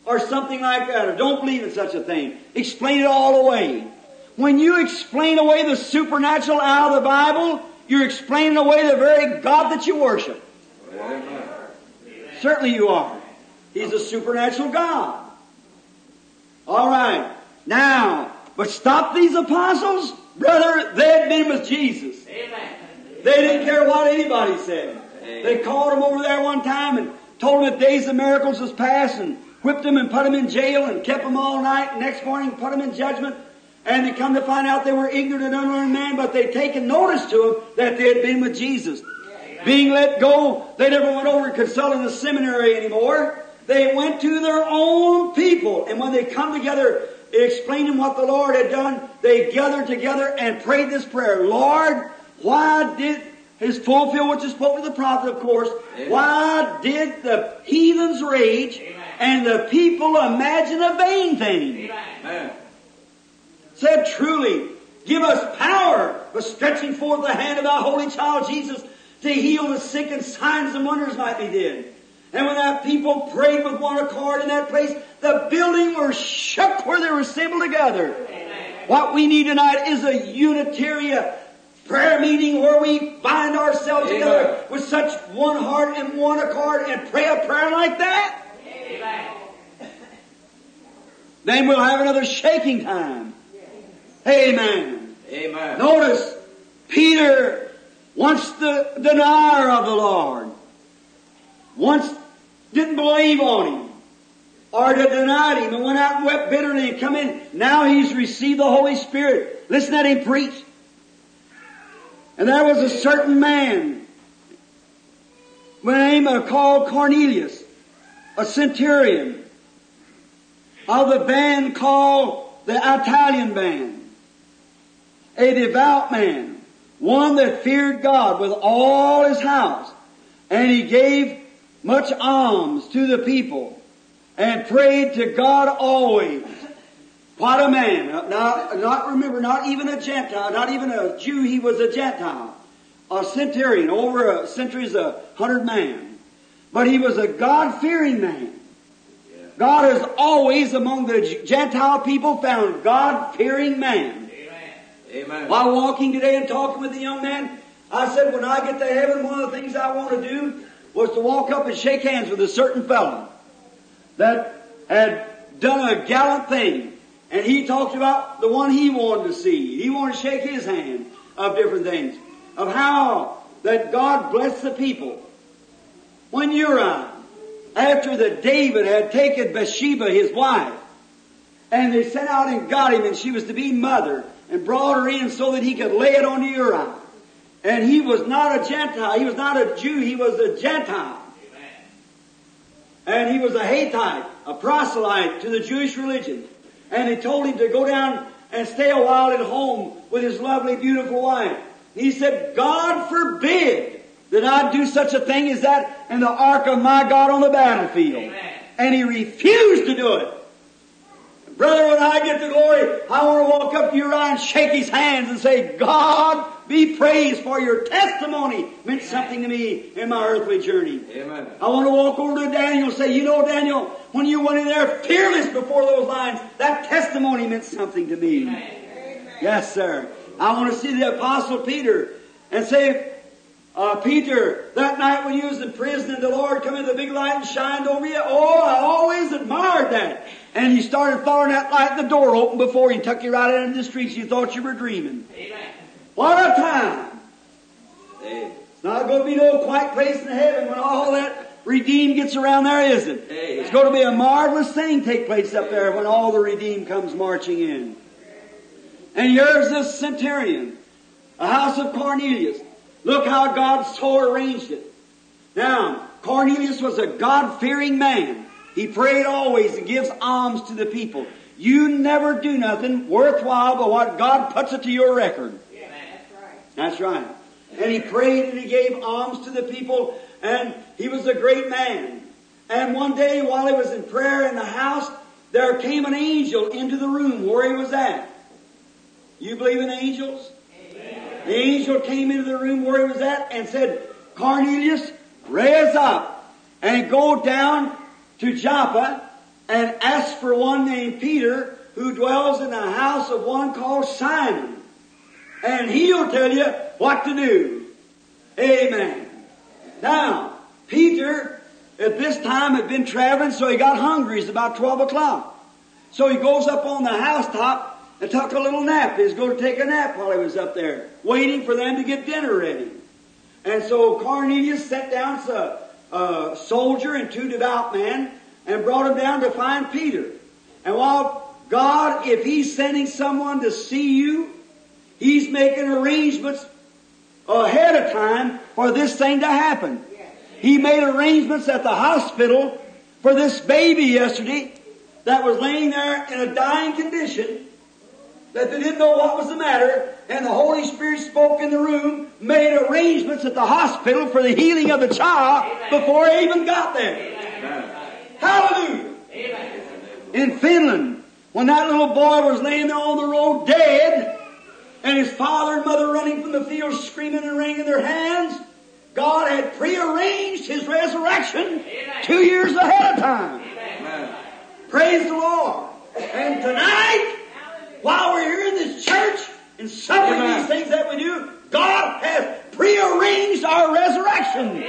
Or something like that. Or don't believe in such a thing. Explain it all away. When you explain away the supernatural out of the Bible, you're explaining away the very God that you worship. Amen. Certainly you are. He's a supernatural God. All right. Now, but stop these apostles, brother. They had been with Jesus. They didn't care what anybody said. They called him over there one time and told him that days of miracles was past and whipped him and put him in jail and kept him all night. Next morning put him in judgment. And they come to find out they were ignorant and unlearned men, but they'd taken notice to them that they had been with Jesus. Being let go, they never went over and consulted the seminary anymore. They went to their own people. And when they come together, explaining what the Lord had done, they gathered together and prayed this prayer. Lord, why did his fulfill which is spoken to the prophet, of course. Amen. Why did the heathens rage and the people imagine a vain thing? Amen. Said truly, give us power for stretching forth the hand of thy holy child Jesus to heal the sick and signs and wonders might be did. And when that people prayed with one accord in that place, the building were shook where they were assembled together. What we need tonight is a Unitarian prayer meeting where we bind ourselves Amen. together with such one heart and one accord and pray a prayer like that. Then we'll have another shaking time. Amen. Amen. Notice, Peter, once the denier of the Lord, once didn't believe on him, or had denied him and went out and wept bitterly and come in. Now he's received the Holy Spirit. Listen at him preach. And there was a certain man by name of called Cornelius, a centurion of the band called the Italian band, a devout man, one that feared God with all his house, and he gave much alms to the people, and prayed to God always. What a man! Not, not remember, not even a Gentile, not even a Jew. He was a Gentile, a centurion, over a century's a hundred man, but he was a God-fearing man. God has always among the Gentile people found God-fearing man. Amen. While walking today and talking with the young man, I said, when I get to heaven, one of the things I want to do was to walk up and shake hands with a certain fellow that had done a gallant thing. And he talked about the one he wanted to see. He wanted to shake his hand of different things. Of how that God blessed the people. When Uriah, after that David had taken Bathsheba, his wife, and they sent out and got him, and she was to be mother, and brought her in so that he could lay it on Uriah. And he was not a Gentile. He was not a Jew. He was a Gentile. And he was a Hittite, a proselyte to the Jewish religion. And they told him to go down and stay a while at home with his lovely, beautiful wife. He said, God forbid that I do such a thing as that in the ark of my God on the battlefield. And he refused to do it. Brother, when I get to glory, I want to walk up to Uriah and shake his hands and say, God be praised for your testimony meant something to me in my earthly journey. Amen. I want to walk over to Daniel and say, you know, Daniel, when you went in there fearless before those lines, that testimony meant something to me. Yes, sir. I want to see the apostle Peter and say, uh, Peter, that night when you was in prison and the Lord come in the big light and shined over you, oh, I always admired that. And you started following that light and the door opened before you and took you right out into the streets. You thought you were dreaming. What a time. Amen. It's not going to be no quiet place in heaven when all that redeemed gets around there, is it? Amen. It's going to be a marvelous thing take place up there when all the redeemed comes marching in. And here's this centurion, a house of Cornelius. Look how God so arranged it. Now, Cornelius was a God-fearing man. He prayed always and gives alms to the people. You never do nothing worthwhile but what God puts it to your record. That's right. And he prayed and he gave alms to the people and he was a great man. And one day while he was in prayer in the house, there came an angel into the room where he was at. You believe in angels? The angel came into the room where he was at and said, Cornelius, raise up and go down to Joppa and ask for one named Peter who dwells in the house of one called Simon. And he'll tell you what to do. Amen. Now, Peter at this time had been traveling, so he got hungry. It's about 12 o'clock. So he goes up on the housetop and took a little nap. He was going to take a nap while he was up there, waiting for them to get dinner ready. And so Cornelius sent down a, a soldier and two devout men and brought him down to find Peter. And while God, if He's sending someone to see you, He's making arrangements ahead of time for this thing to happen. He made arrangements at the hospital for this baby yesterday that was laying there in a dying condition that they didn't know what was the matter, and the Holy Spirit spoke in the room, made arrangements at the hospital for the healing of the child before he even got there. Hallelujah! In Finland, when that little boy was laying there on the road dead, and his father and mother running from the field screaming and wringing their hands, God had prearranged his resurrection two years ahead of time. Praise the Lord. And tonight, while we're here in this church and suffering Amen. these things that we do, God has prearranged our resurrection.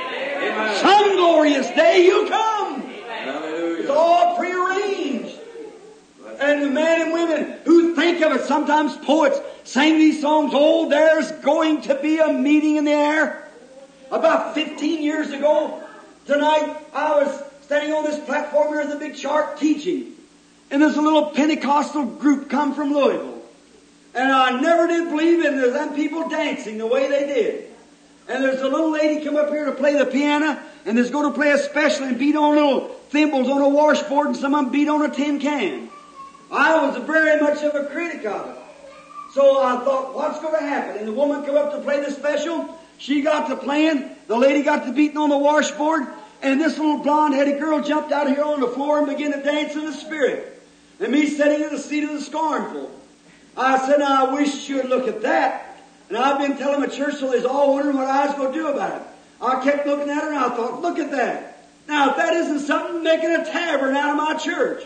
Some glorious day you come. It's all prearranged. And the men and women who think of it, sometimes poets sing these songs, oh, there's going to be a meeting in the air. About 15 years ago, tonight, I was standing on this platform here at the big shark teaching. And there's a little Pentecostal group come from Louisville. And I never did believe in there's them people dancing the way they did. And there's a little lady come up here to play the piano, and there's going to play a special and beat on little thimbles on a washboard, and some of them beat on a tin can. I was very much of a critic of it. So I thought, what's going to happen? And the woman come up to play the special. She got to playing. The lady got to beating on the washboard. And this little blonde-headed girl jumped out here on the floor and began to dance in the spirit. And me sitting in the seat of the scornful. I said, I wish you would look at that. And I've been telling the church so all wondering what I was going to do about it. I kept looking at her and I thought, look at that. Now if that isn't something making a tavern out of my church.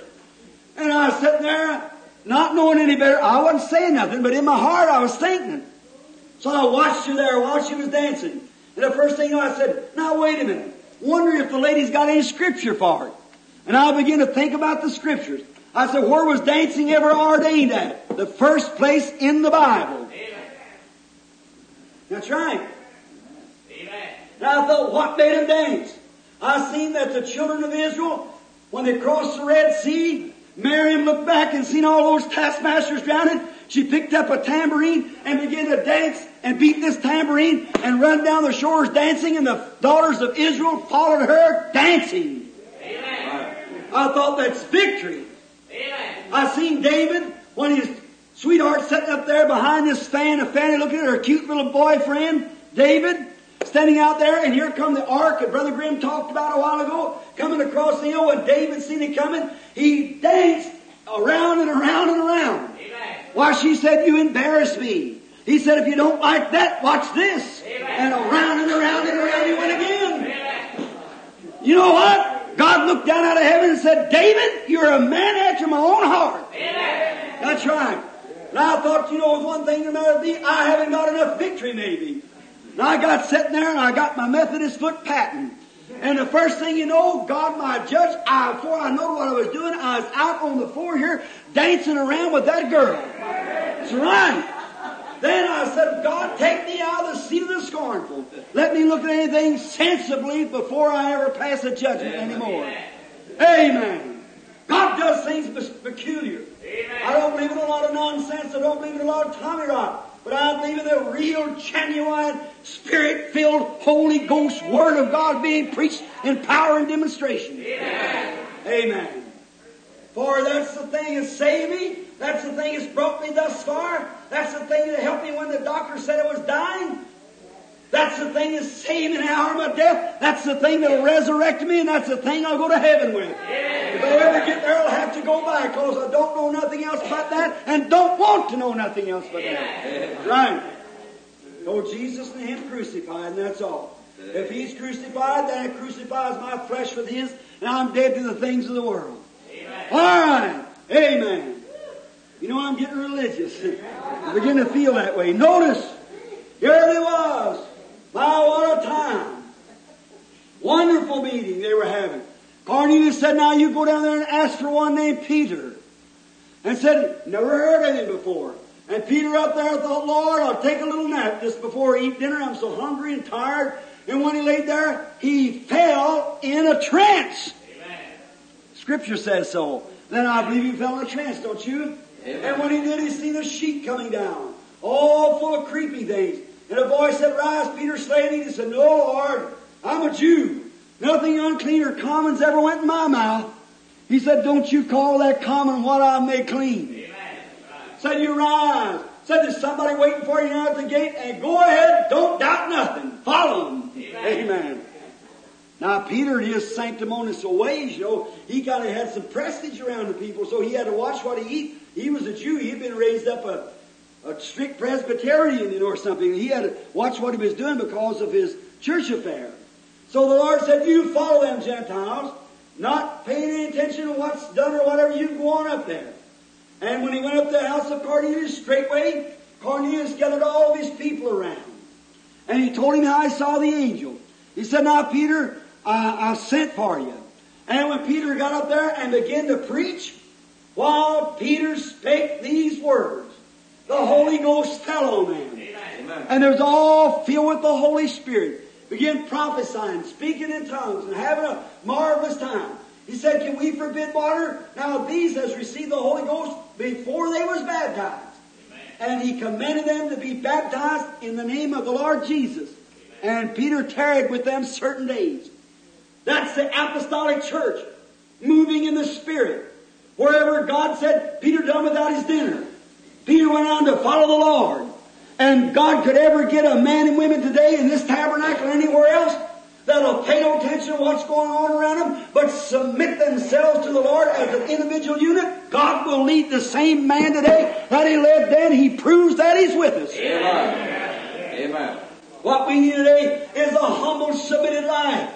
And I was sitting there, not knowing any better. I wasn't saying nothing, but in my heart I was thinking. So I watched her there while she was dancing. And the first thing I said, now wait a minute. Wonder if the lady's got any scripture for it. And I began to think about the scriptures. I said, where was dancing ever ordained at? The first place in the Bible. That's right. And I thought, what made them dance? I seen that the children of Israel, when they crossed the Red Sea, Miriam looked back and seen all those taskmasters drowning. She picked up a tambourine and began to dance and beat this tambourine and run down the shores dancing and the daughters of Israel followed her dancing. I thought that's victory. I seen David when his sweetheart sitting up there behind this fan a Fanny looking at her cute little boyfriend, David, standing out there, and here come the ark that Brother Grimm talked about a while ago, coming across the hill, when David seen it coming, he danced around and around and around. Why, she said, you embarrass me. He said, if you don't like that, watch this. And around and around and around he went again. You know what? God looked down out of heaven and said, David, you're a man after my own heart. That's right. And I thought, you know, one thing the matter with me, I haven't got enough victory maybe. And I got sitting there and I got my Methodist foot patting. And the first thing you know, God my judge, I, before I know what I was doing, I was out on the floor here dancing around with that girl. That's right. Then I said, God, take me out of the seat of the scornful. Let me look at anything sensibly before I ever pass a judgment anymore. Amen. God does things peculiar. I don't believe in a lot of nonsense. I don't believe in a lot of Tommy Rock. But I believe in the real, genuine, spirit-filled, Holy Ghost Word of God being preached in power and demonstration. Amen. For that's the thing that saved me. That's the thing that's brought me thus far. That's the thing that helped me when the doctor said I was dying. That's the thing that's saved in the hour of my death. That's the thing that'll resurrect me, and that's the thing I'll go to heaven with. If I ever get there, I'll have to go by because I don't know nothing else but that and don't want to know nothing else but that. Right. Know Jesus and Him crucified, and that's all. If He's crucified, then it crucifies my flesh with His, and I'm dead to the things of the world. All right. Amen. You know, I'm getting religious. I begin to feel that way. Notice, here they was. My, what a time. Wonderful meeting they were having. Cornelius said, now you go down there and ask for one named Peter. And said, never heard of him before. And Peter up there thought, Lord, I'll take a little nap just before I eat dinner. I'm so hungry and tired. And when he laid there, he fell in a trance. Amen. Scripture says so. Then I believe he fell in a trance, don't you? Amen. And when he did, he seen a sheet coming down, all full of creepy things. And a voice said, Rise, Peter, slay thee. He said, No, Lord, I'm a Jew. Nothing unclean or common's ever went in my mouth. He said, Don't you call that common what I made clean. Amen. Said, You rise. Said, There's somebody waiting for you now at the gate, and go ahead, don't doubt nothing. Follow him. Amen. Now, Peter, in his sanctimonious ways, you know, he kind of had some prestige around the people, so he had to watch what he eat. He was a Jew. He'd been raised up a, a strict Presbyterian, or something. He had to watch what he was doing because of his church affair. So the Lord said, you follow them Gentiles, not paying any attention to what's done or whatever, you go on up there. And when he went up to the house of Cornelius, straightway, Cornelius gathered all his people around. And he told him how he saw the angel. He said, now Peter, I, I sent for you. And when Peter got up there and began to preach, while Peter spake these words, the Holy Ghost fell on them. Amen. And they was all filled with the Holy Spirit. Began prophesying, speaking in tongues, and having a marvelous time. He said, Can we forbid water? Now these has received the Holy Ghost before they was baptized. And he commanded them to be baptized in the name of the Lord Jesus. And Peter tarried with them certain days. That's the apostolic church, moving in the Spirit. Wherever God said, Peter done without his dinner. Peter went on to follow the Lord. And God could ever get a man and women today in this tabernacle or anywhere else that'll pay no attention to what's going on around them, but submit themselves to the Lord as an individual unit. God will lead the same man today that He led then. He proves that He's with us. Amen. Amen. What we need today is a humble, submitted life.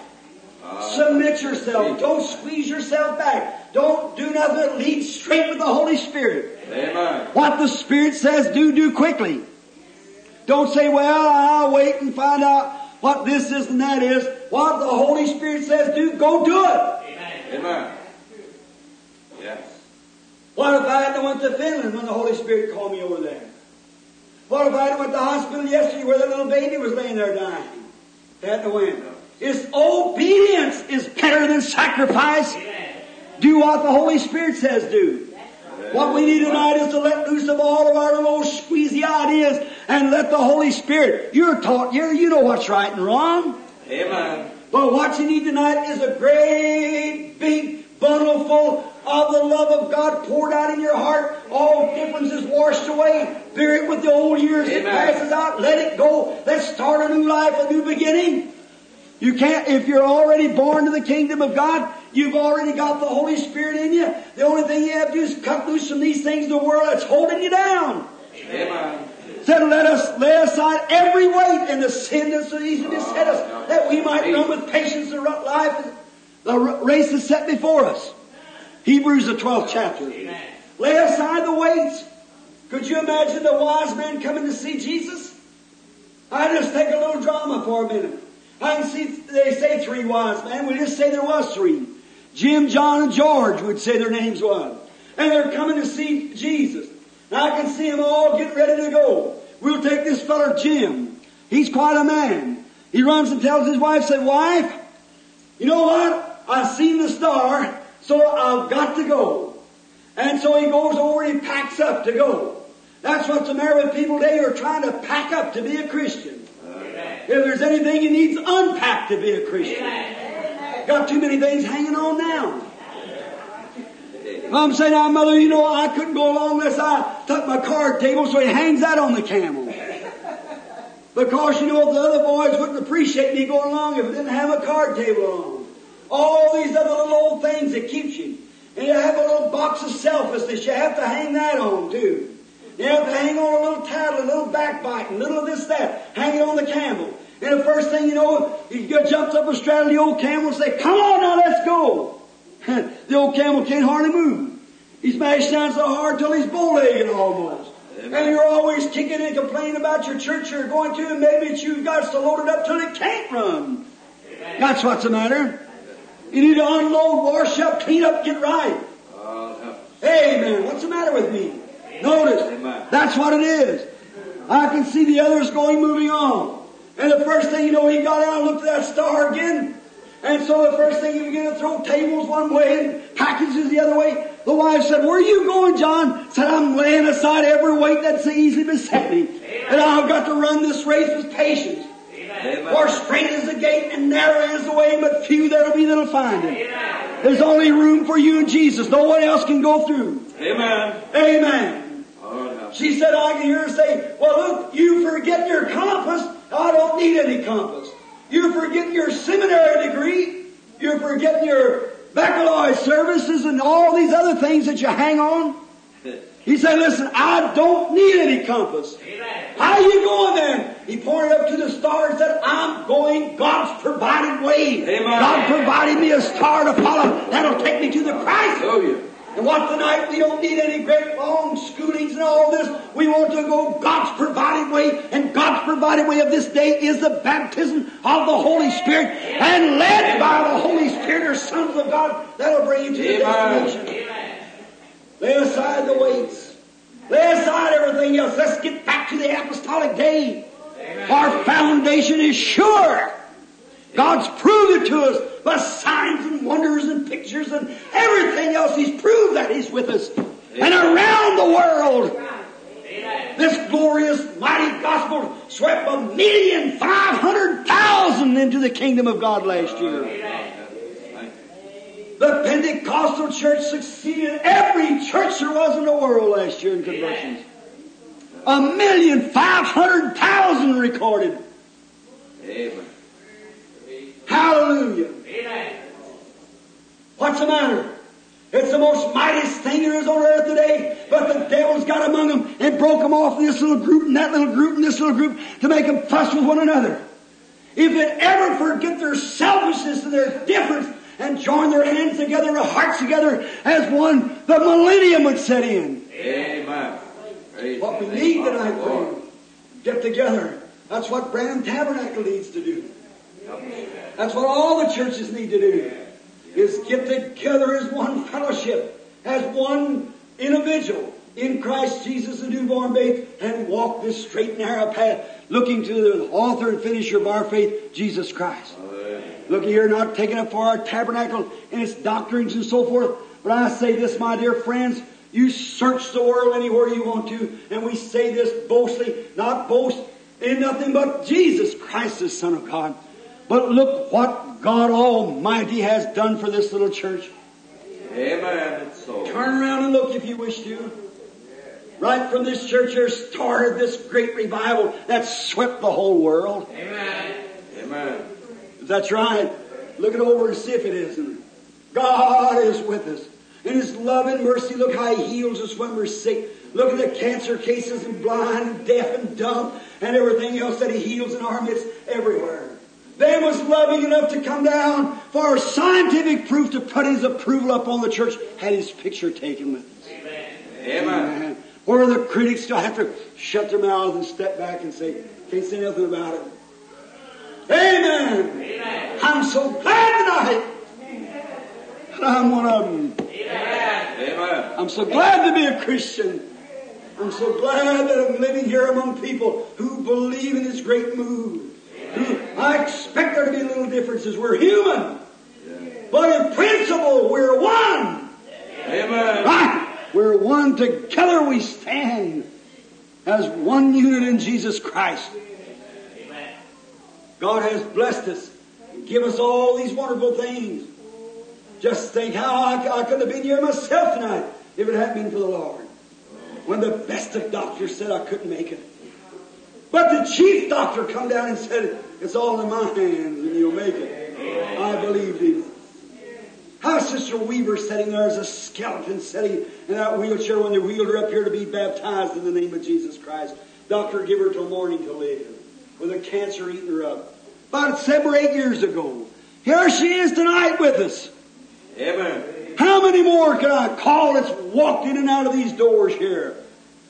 Uh, submit yourself. Don't squeeze yourself back. Don't do nothing but lead straight with the Holy Spirit. Amen. What the Spirit says, do, do quickly. Don't say, well, I'll wait and find out what this is and that is. What the Holy Spirit says, do, go do it. Amen. Yes. What if I had went to Finland when the Holy Spirit called me over there? What if I had went to the hospital yesterday where the little baby was laying there dying? Had the win. It's obedience is better than sacrifice. Do what the Holy Spirit says do. What we need tonight is to let loose of all of our little squeezy ideas and let the Holy Spirit. You're taught, you're, you know what's right and wrong. Amen. But what you need tonight is a great big bundle full of the love of God poured out in your heart. All differences washed away. Bear it with the old years. It passes out. Let it go. Let's start a new life, a new beginning. You can't, if you're already born to the kingdom of God, you've already got the Holy Spirit in you. The only thing you have to do is cut loose from these things in the world that's holding you down. Amen. Said, let us lay aside every weight and the sin that so easily beset us, that we might run with patience the life, the race is set before us. Hebrews the 12th chapter. Lay aside the weights. Could you imagine the wise men coming to see Jesus? I just take a little drama for a minute. I can see they say three wise men. We just say there was three. Jim, John, and George would say their names was. And they're coming to see Jesus. And I can see them all getting ready to go. We'll take this feller Jim. He's quite a man. He runs and tells his wife, said, wife, you know what? I've seen the star, so I've got to go. And so he goes over and he packs up to go. That's what's the matter with people today who are trying to pack up to be a Christian. If there's anything he needs unpacked to be a Christian. Got too many things hanging on now. I'm saying, now, mother, you know, I couldn't go along unless I took my card table, so he hangs that on the camel. Because, you know, the other boys wouldn't appreciate me going along if I didn't have a card table on. All these other little old things that keeps you. And you have a little box of selfishness, you have to hang that on too. You have to hang on a little tattle, a little backbiting, a little of this, that. Hang it on the camel. And the first thing you know, he jumps up and straddles the old camel and say, come on now, let's go. the old camel can't hardly move. He's mashed down so hard till he's bow-legged almost. And you're always kicking and complaining about your church you're going to, and maybe it's you've got to load it up till it can't run. That's what's the matter. You need to unload, wash up, clean up, get right. No. Amen. What's the matter with me? Notice, Amen. that's what it is. I can see the others going, moving on. And the first thing you know, he got out and looked at that star again. And so the first thing he began to throw tables one way and packages the other way. The wife said, where are you going, John? Said, I'm laying aside every weight that's easily beset me. And I've got to run this race with patience. For straight is the gate and narrow is the way, but few there'll be that'll find it. There's only room for you and Jesus. No one else can go through. Amen. Amen. She said, I can hear her say, well look, you forget your compass. I don't need any compass. You're forgetting your seminary degree. You're forgetting your baccalaureate services and all these other things that you hang on. He said, listen, I don't need any compass. How are you going then? He pointed up to the stars and said, I'm going God's provided way. Amen. God provided me a star to follow. That'll take me to the Christ. Hallelujah. And what tonight, we don't need any great long schoolings and all this. We want to go God's provided way. And God's provided way of this day is the baptism of the Holy Spirit. And led by the Holy Spirit are sons of God. That'll bring you to the Amen. destination. Lay aside the weights. Lay aside everything else. Let's get back to the apostolic day. Our foundation is sure. God's proved it to us by signs and wonders and pictures and everything else. He's proved that He's with us. And around the world, this glorious, mighty gospel swept a million five hundred thousand into the kingdom of God last year. The Pentecostal church succeeded every church there was in the world last year in conversions. A million five hundred thousand recorded. Amen. Hallelujah. Amen. What's the matter? It's the most mightiest thing there is on earth today, but the devil's got among them and broke them off in this little group and that little group and this little group to make them fuss with one another. If they ever forget their selfishness and their difference and join their hands together, their hearts together as one, the millennium would set in. Amen. Praise What we need tonight, the Lord. friend, get together. That's what Branham Tabernacle needs to do. That's what all the churches need to do. Is get together as one fellowship, as one individual in Christ Jesus, the newborn babe, and walk this straight and narrow path, looking to the author and finisher of our faith, Jesus Christ. Look here, not taking up for our tabernacle and its doctrines and so forth. But I say this, my dear friends, you search the world anywhere you want to, and we say this boastly, not boast in nothing but Jesus Christ, the Son of God. But look what God Almighty has done for this little church. Amen. So. Turn around and look if you wish to. Right from this church there started this great revival that swept the whole world. Amen. That's right. Look it over and see if it isn't. God is with us. In His love and mercy, look how He heals us when we're sick. Look at the cancer cases and blind and deaf and dumb and everything else that He heals in our midst everywhere. They was loving enough to come down for scientific proof to put His approval up on the church, had His picture taken with us. Amen. Where the critics still have to shut their mouths and step back and say, can't say nothing about it. Amen. I'm so glad tonight that I'm one of them. Amen. I'm so glad to be a Christian. I'm so glad that I'm living here among people who believe in this great move. I expect there to be little differences. We're human. But in principle, we're one. Amen. Right? We're one together we stand as one unit in Jesus Christ. God has blessed us give us all these wonderful things. Just think how I, I could have been here myself tonight if it hadn't been for the Lord. When the best of doctors said I couldn't make it. But the chief doctor come down and said, it's all in my hands and you'll make it. I believed him. How Sister Weaver sitting there as a skeleton sitting in that wheelchair when they wheeled her up here to be baptized in the name of Jesus Christ. Doctor give her till morning to live with a cancer eating her up. About seven or eight years ago. Here she is tonight with us. Amen. How many more can I call that's walked in and out of these doors here?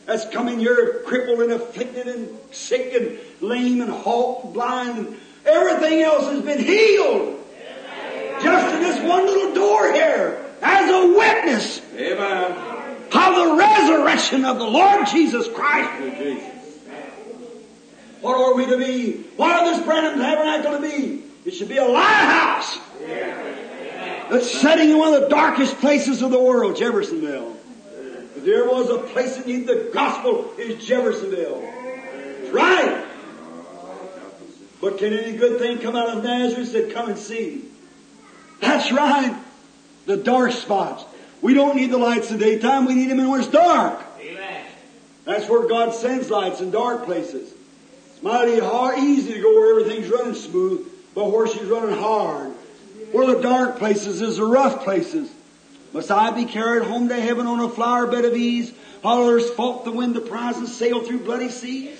That's come in here crippled and afflicted and sick and lame and halt and blind and everything else has been healed. Just in this one little door here as a witness Amen. of the resurrection of the Lord Jesus Christ. What are we to be? What are this Branham Tabernacle to be? It should be a lighthouse. That's setting in one of the darkest places of the world, Jeffersonville. There was a place that needed the gospel, is Jeffersonville. That's right. But can any good thing come out of Nazareth? Said, come and see. That's right. The dark spots. We don't need the lights in the daytime. We need them when it's dark. Amen. That's where God sends lights in dark places. It's mighty hard, easy to go where everything's running smooth, but where she's running hard. Where the dark places is the rough places. Must I be carried home to heaven on a flower bed of ease, while others fought to win the prize and sail through bloody seas?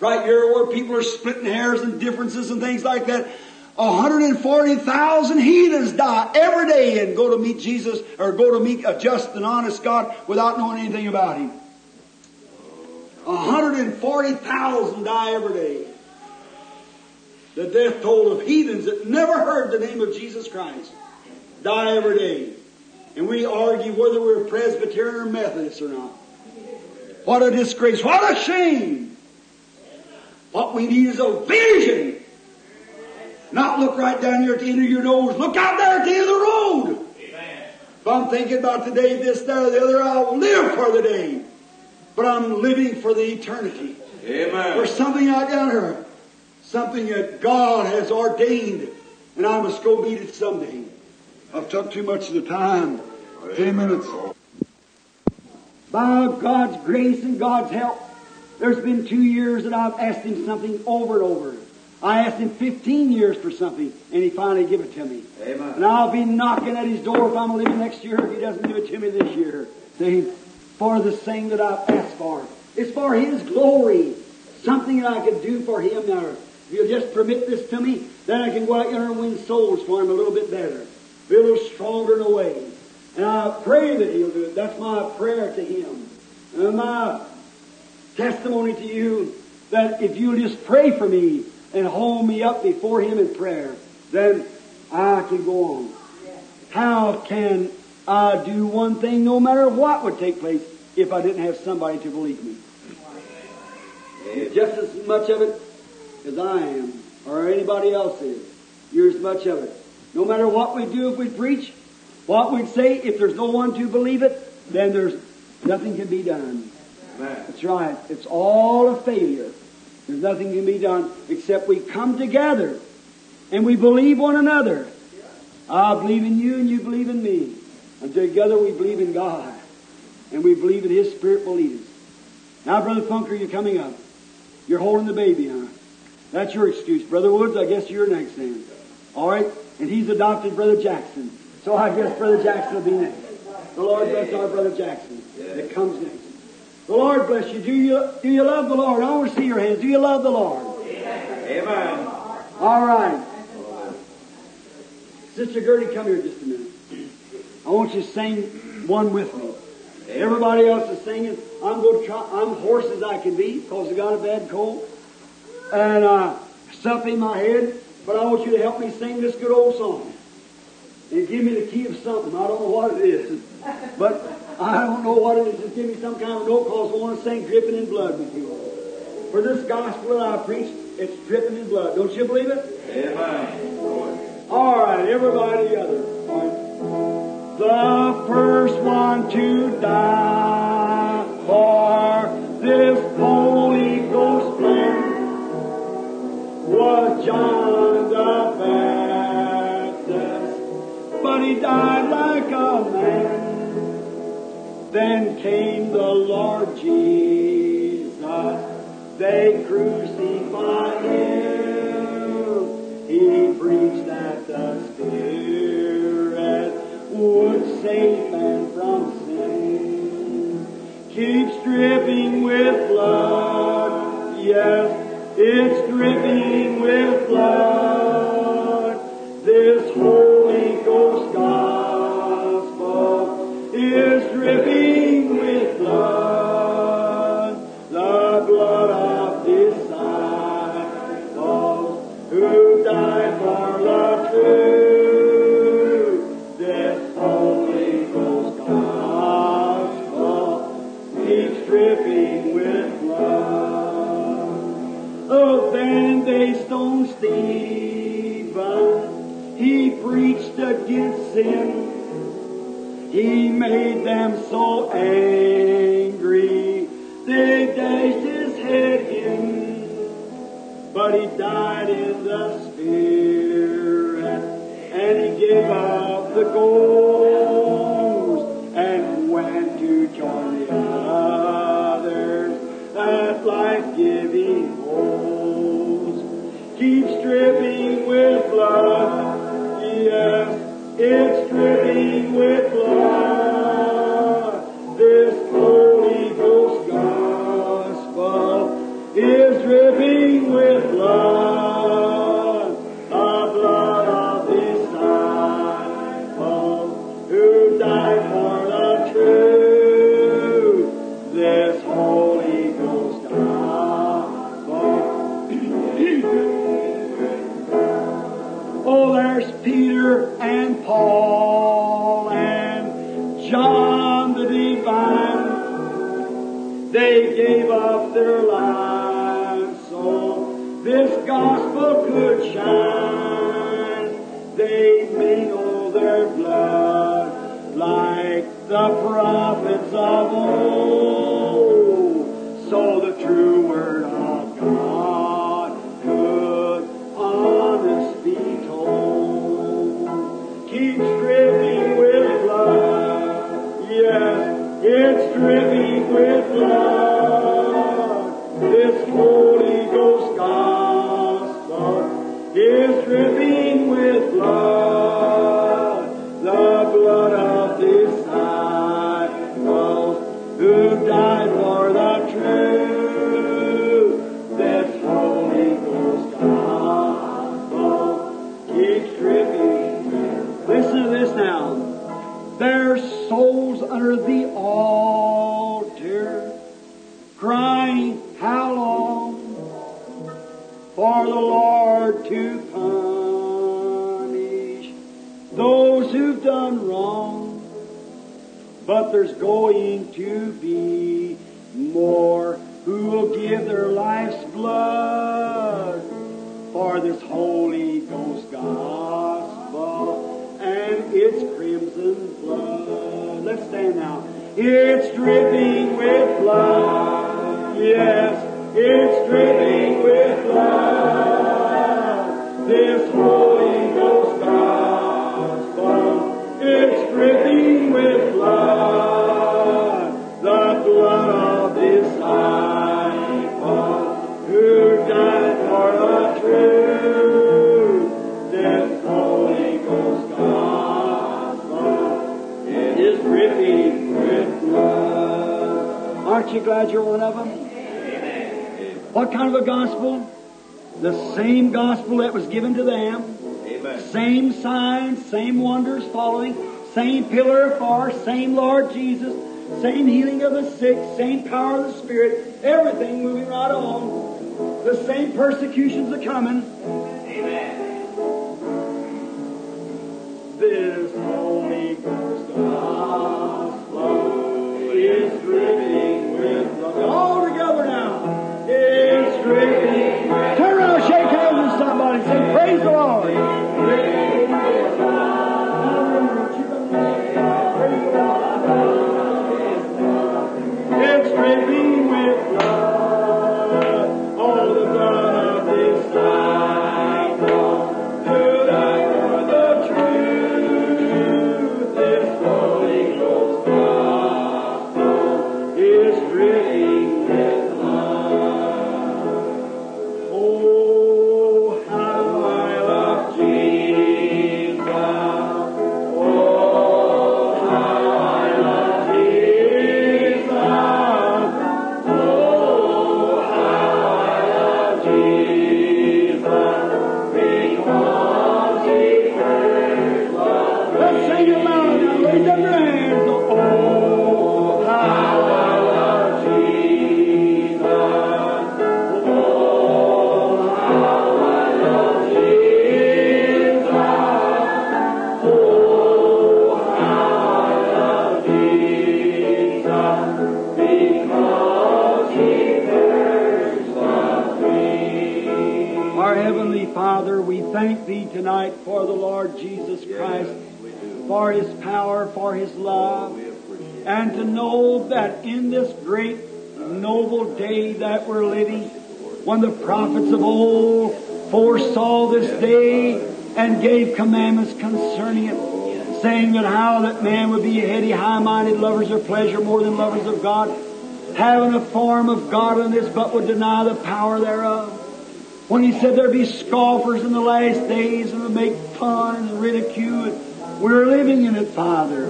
Right here where people are splitting hairs and differences and things like that. 140,000 heathens die every day and go to meet Jesus or go to meet a just and honest God without knowing anything about Him. 140,000 die every day. The death toll of heathens that never heard the name of Jesus Christ die every day. And we argue whether we're Presbyterian or Methodist or not. What a disgrace. What a shame. What we need is a vision. Not look right down here at the end of your nose. Look out there at the end of the road. If I'm thinking about today, this, that, or the other, I'll live for the day. But I'm living for the eternity. Amen. For something out down here. Something that God has ordained. And I must go meet it someday. I've took too much of the time. Ten minutes. By God's grace and God's help, there's been two years that I've asked Him something over and over. I asked Him 15 years for something, and He finally gave it to me. Amen. And I'll be knocking at His door if I'm living next year if He doesn't give it to me this year. See, for the thing that I've asked for. It's for His glory. Something that I could do for Him now. If you'll just permit this to me, then I can go out there and win souls for Him a little bit better. Be a little stronger in a way. And I pray that He'll do it. That's my prayer to Him. And my testimony to you that if you'll just pray for me and hold me up before Him in prayer, then I can go on. How can I do one thing no matter what would take place if I didn't have somebody to believe me? Just as much of it as I am, or anybody else is. You're as much of it. No matter what we do if we preach, what we'd say, if there's no one to believe it, then there's nothing can be done. That's right. It's all a failure. There's nothing can be done except we come together and we believe one another. I believe in you and you believe in me. And together we believe in God. And we believe that His Spirit will lead us. Now, Brother Funker, you're coming up. You're holding the baby, huh? That's your excuse. Brother Woods, I guess you're next then. All right? And he's adopted Brother Jackson. So I guess Brother Jackson will be next. The Lord bless our Brother Jackson that comes next. The Lord bless you. Do you, do you love the Lord? I want to see your hands. Do you love the Lord? Amen. All right. Sister Gertie, come here just a minute. I want you to sing one with me. Everybody else is singing. I'm going to try. I'm hoarse as I can be because I got a bad cold and uh, stuff in my head. But I want you to help me sing this good old song and give me the key of something. I don't know what it is, but I don't know what it is. Just give me some kind of note because I want to sing dripping in blood with you. For this gospel that I preach, it's dripping in blood. Don't you believe it? Amen. All right, everybody together. All right. The first one to die Then came the Lord Jesus. They crucified him. He preached that the Spirit would save man from sin. Keeps dripping with blood. Yes, it's dripping with blood. would shine. They mingle their blood like the prophets of old. God, having a form of godliness but would deny the power thereof. When he said there'd be scoffers in the last days and would make fun and ridicule, we're living in it, Father.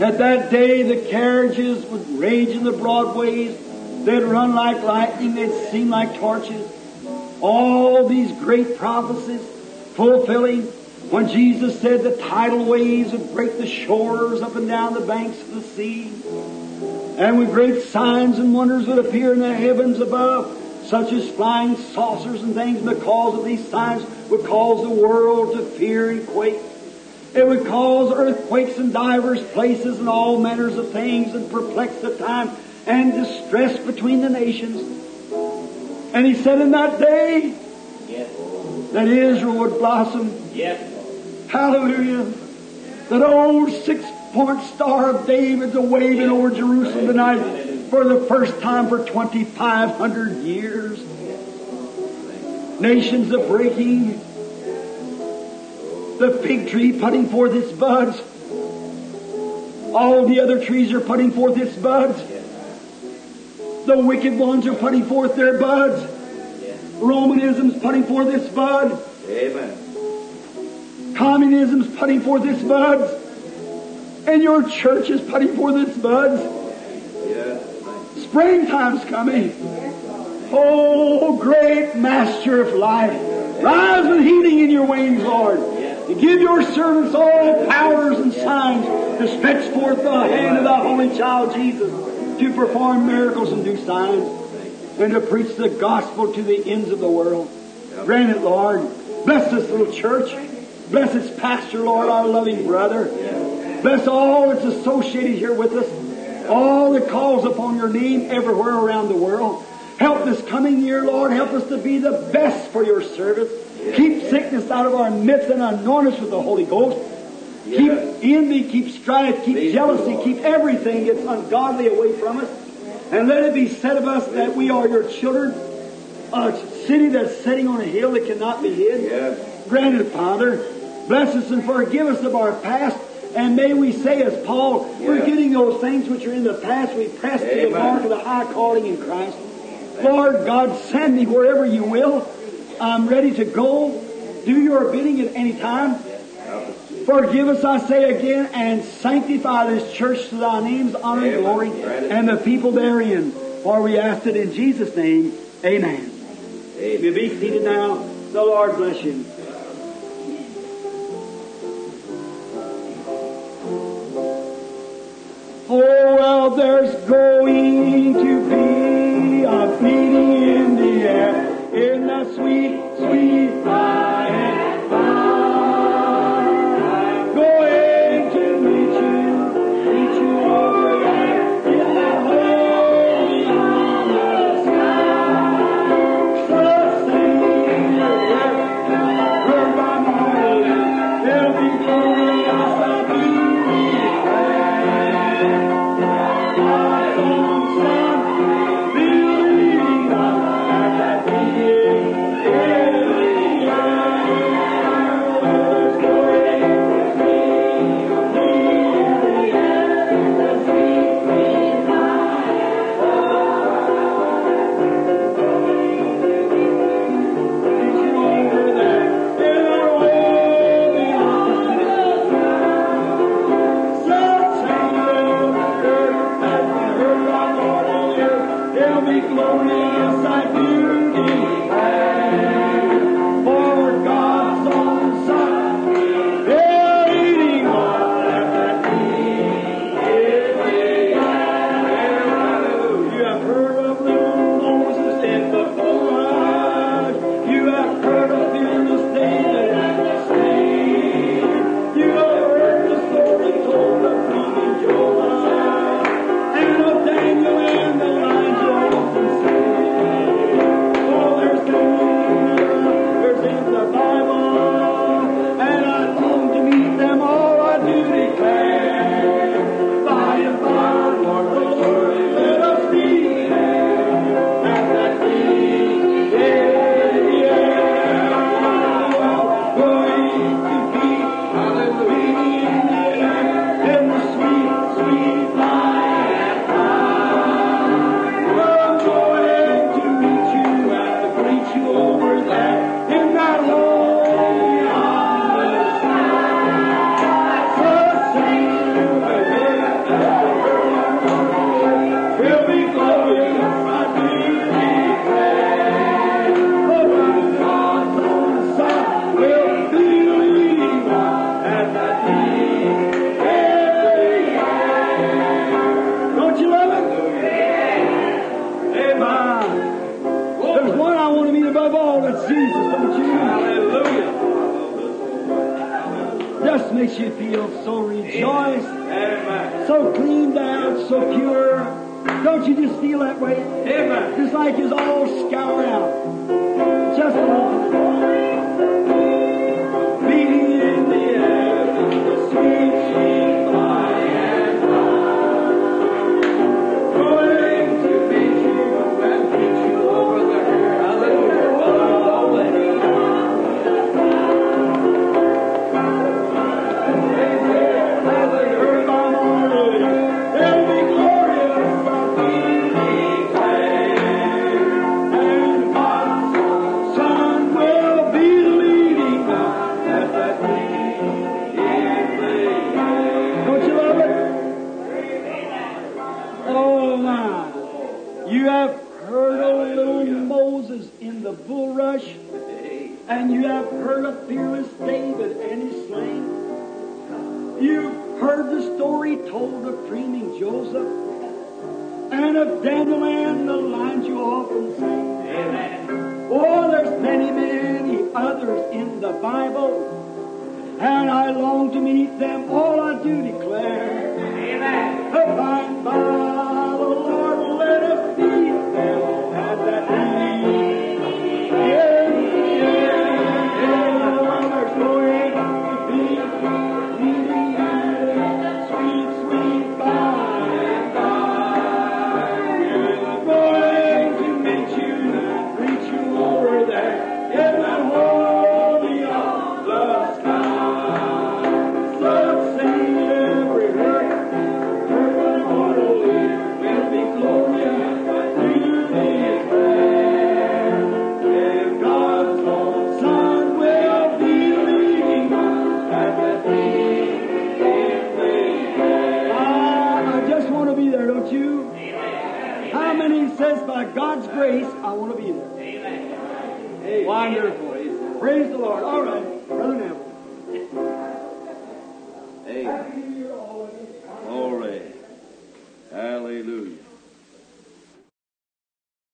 At that day, the carriages would rage in the broadways. They'd run like lightning. They'd seem like torches. All these great prophecies fulfilling when Jesus said the tidal waves would break the shores up and down the banks of the sea. And with great signs and wonders would appear in the heavens above, such as flying saucers and things, and the because of these signs would cause the world to fear and quake. It would cause earthquakes in divers places and all manners of things and perplex the time and distress between the nations. And he said in that day that Israel would blossom. Hallelujah. That old six point star of David's a waving over Jerusalem tonight for the first time for 2,500 years. Nations are breaking. The fig tree putting forth its buds. All the other trees are putting forth its buds. The wicked ones are putting forth their buds. Romanism's putting forth its bud. Amen. Communism's putting forth its buds. And your church is putting forth its buds. Springtime's coming. Oh, great master of life. Rise with healing in your wings, Lord. And give your servants all powers and signs to stretch forth the hand of the Holy Child Jesus to perform miracles and do signs and to preach the gospel to the ends of the world. Grant it, Lord. Bless this little church. Bless its pastor, Lord, our loving brother. Bless all that's associated here with us. All that calls upon your name everywhere around the world. Help this coming year, Lord. Help us to be the best for your service. Keep sickness out of our midst and anoint us with the Holy Ghost. Keep envy, keep strife, keep jealousy, keep everything that's ungodly away from us. And let it be said of us that we are your children, a city that's sitting on a hill that cannot be hid. Yes. Grant Father. Bless us and forgive us of our past. And may we say as Paul, forgetting those things which are in the past, we press to the mark of the high calling in Christ. Lord God, send me wherever you will. I'm ready to go. Do your bidding at any time. Forgive us, I say again, and sanctify this church to thy name's honor and glory, and the people therein. For we ask it in Jesus' name. Amen. You Amen. be seated now. The Lord bless you. Oh, well, there's going to be a meeting in the air. In the sweet, sweet by Hallelujah. Just makes you feel so rejoiced, Amen. so cleaned out, so pure. Don't you just feel that way? Amen. Just like it's all scoured out. Just a little.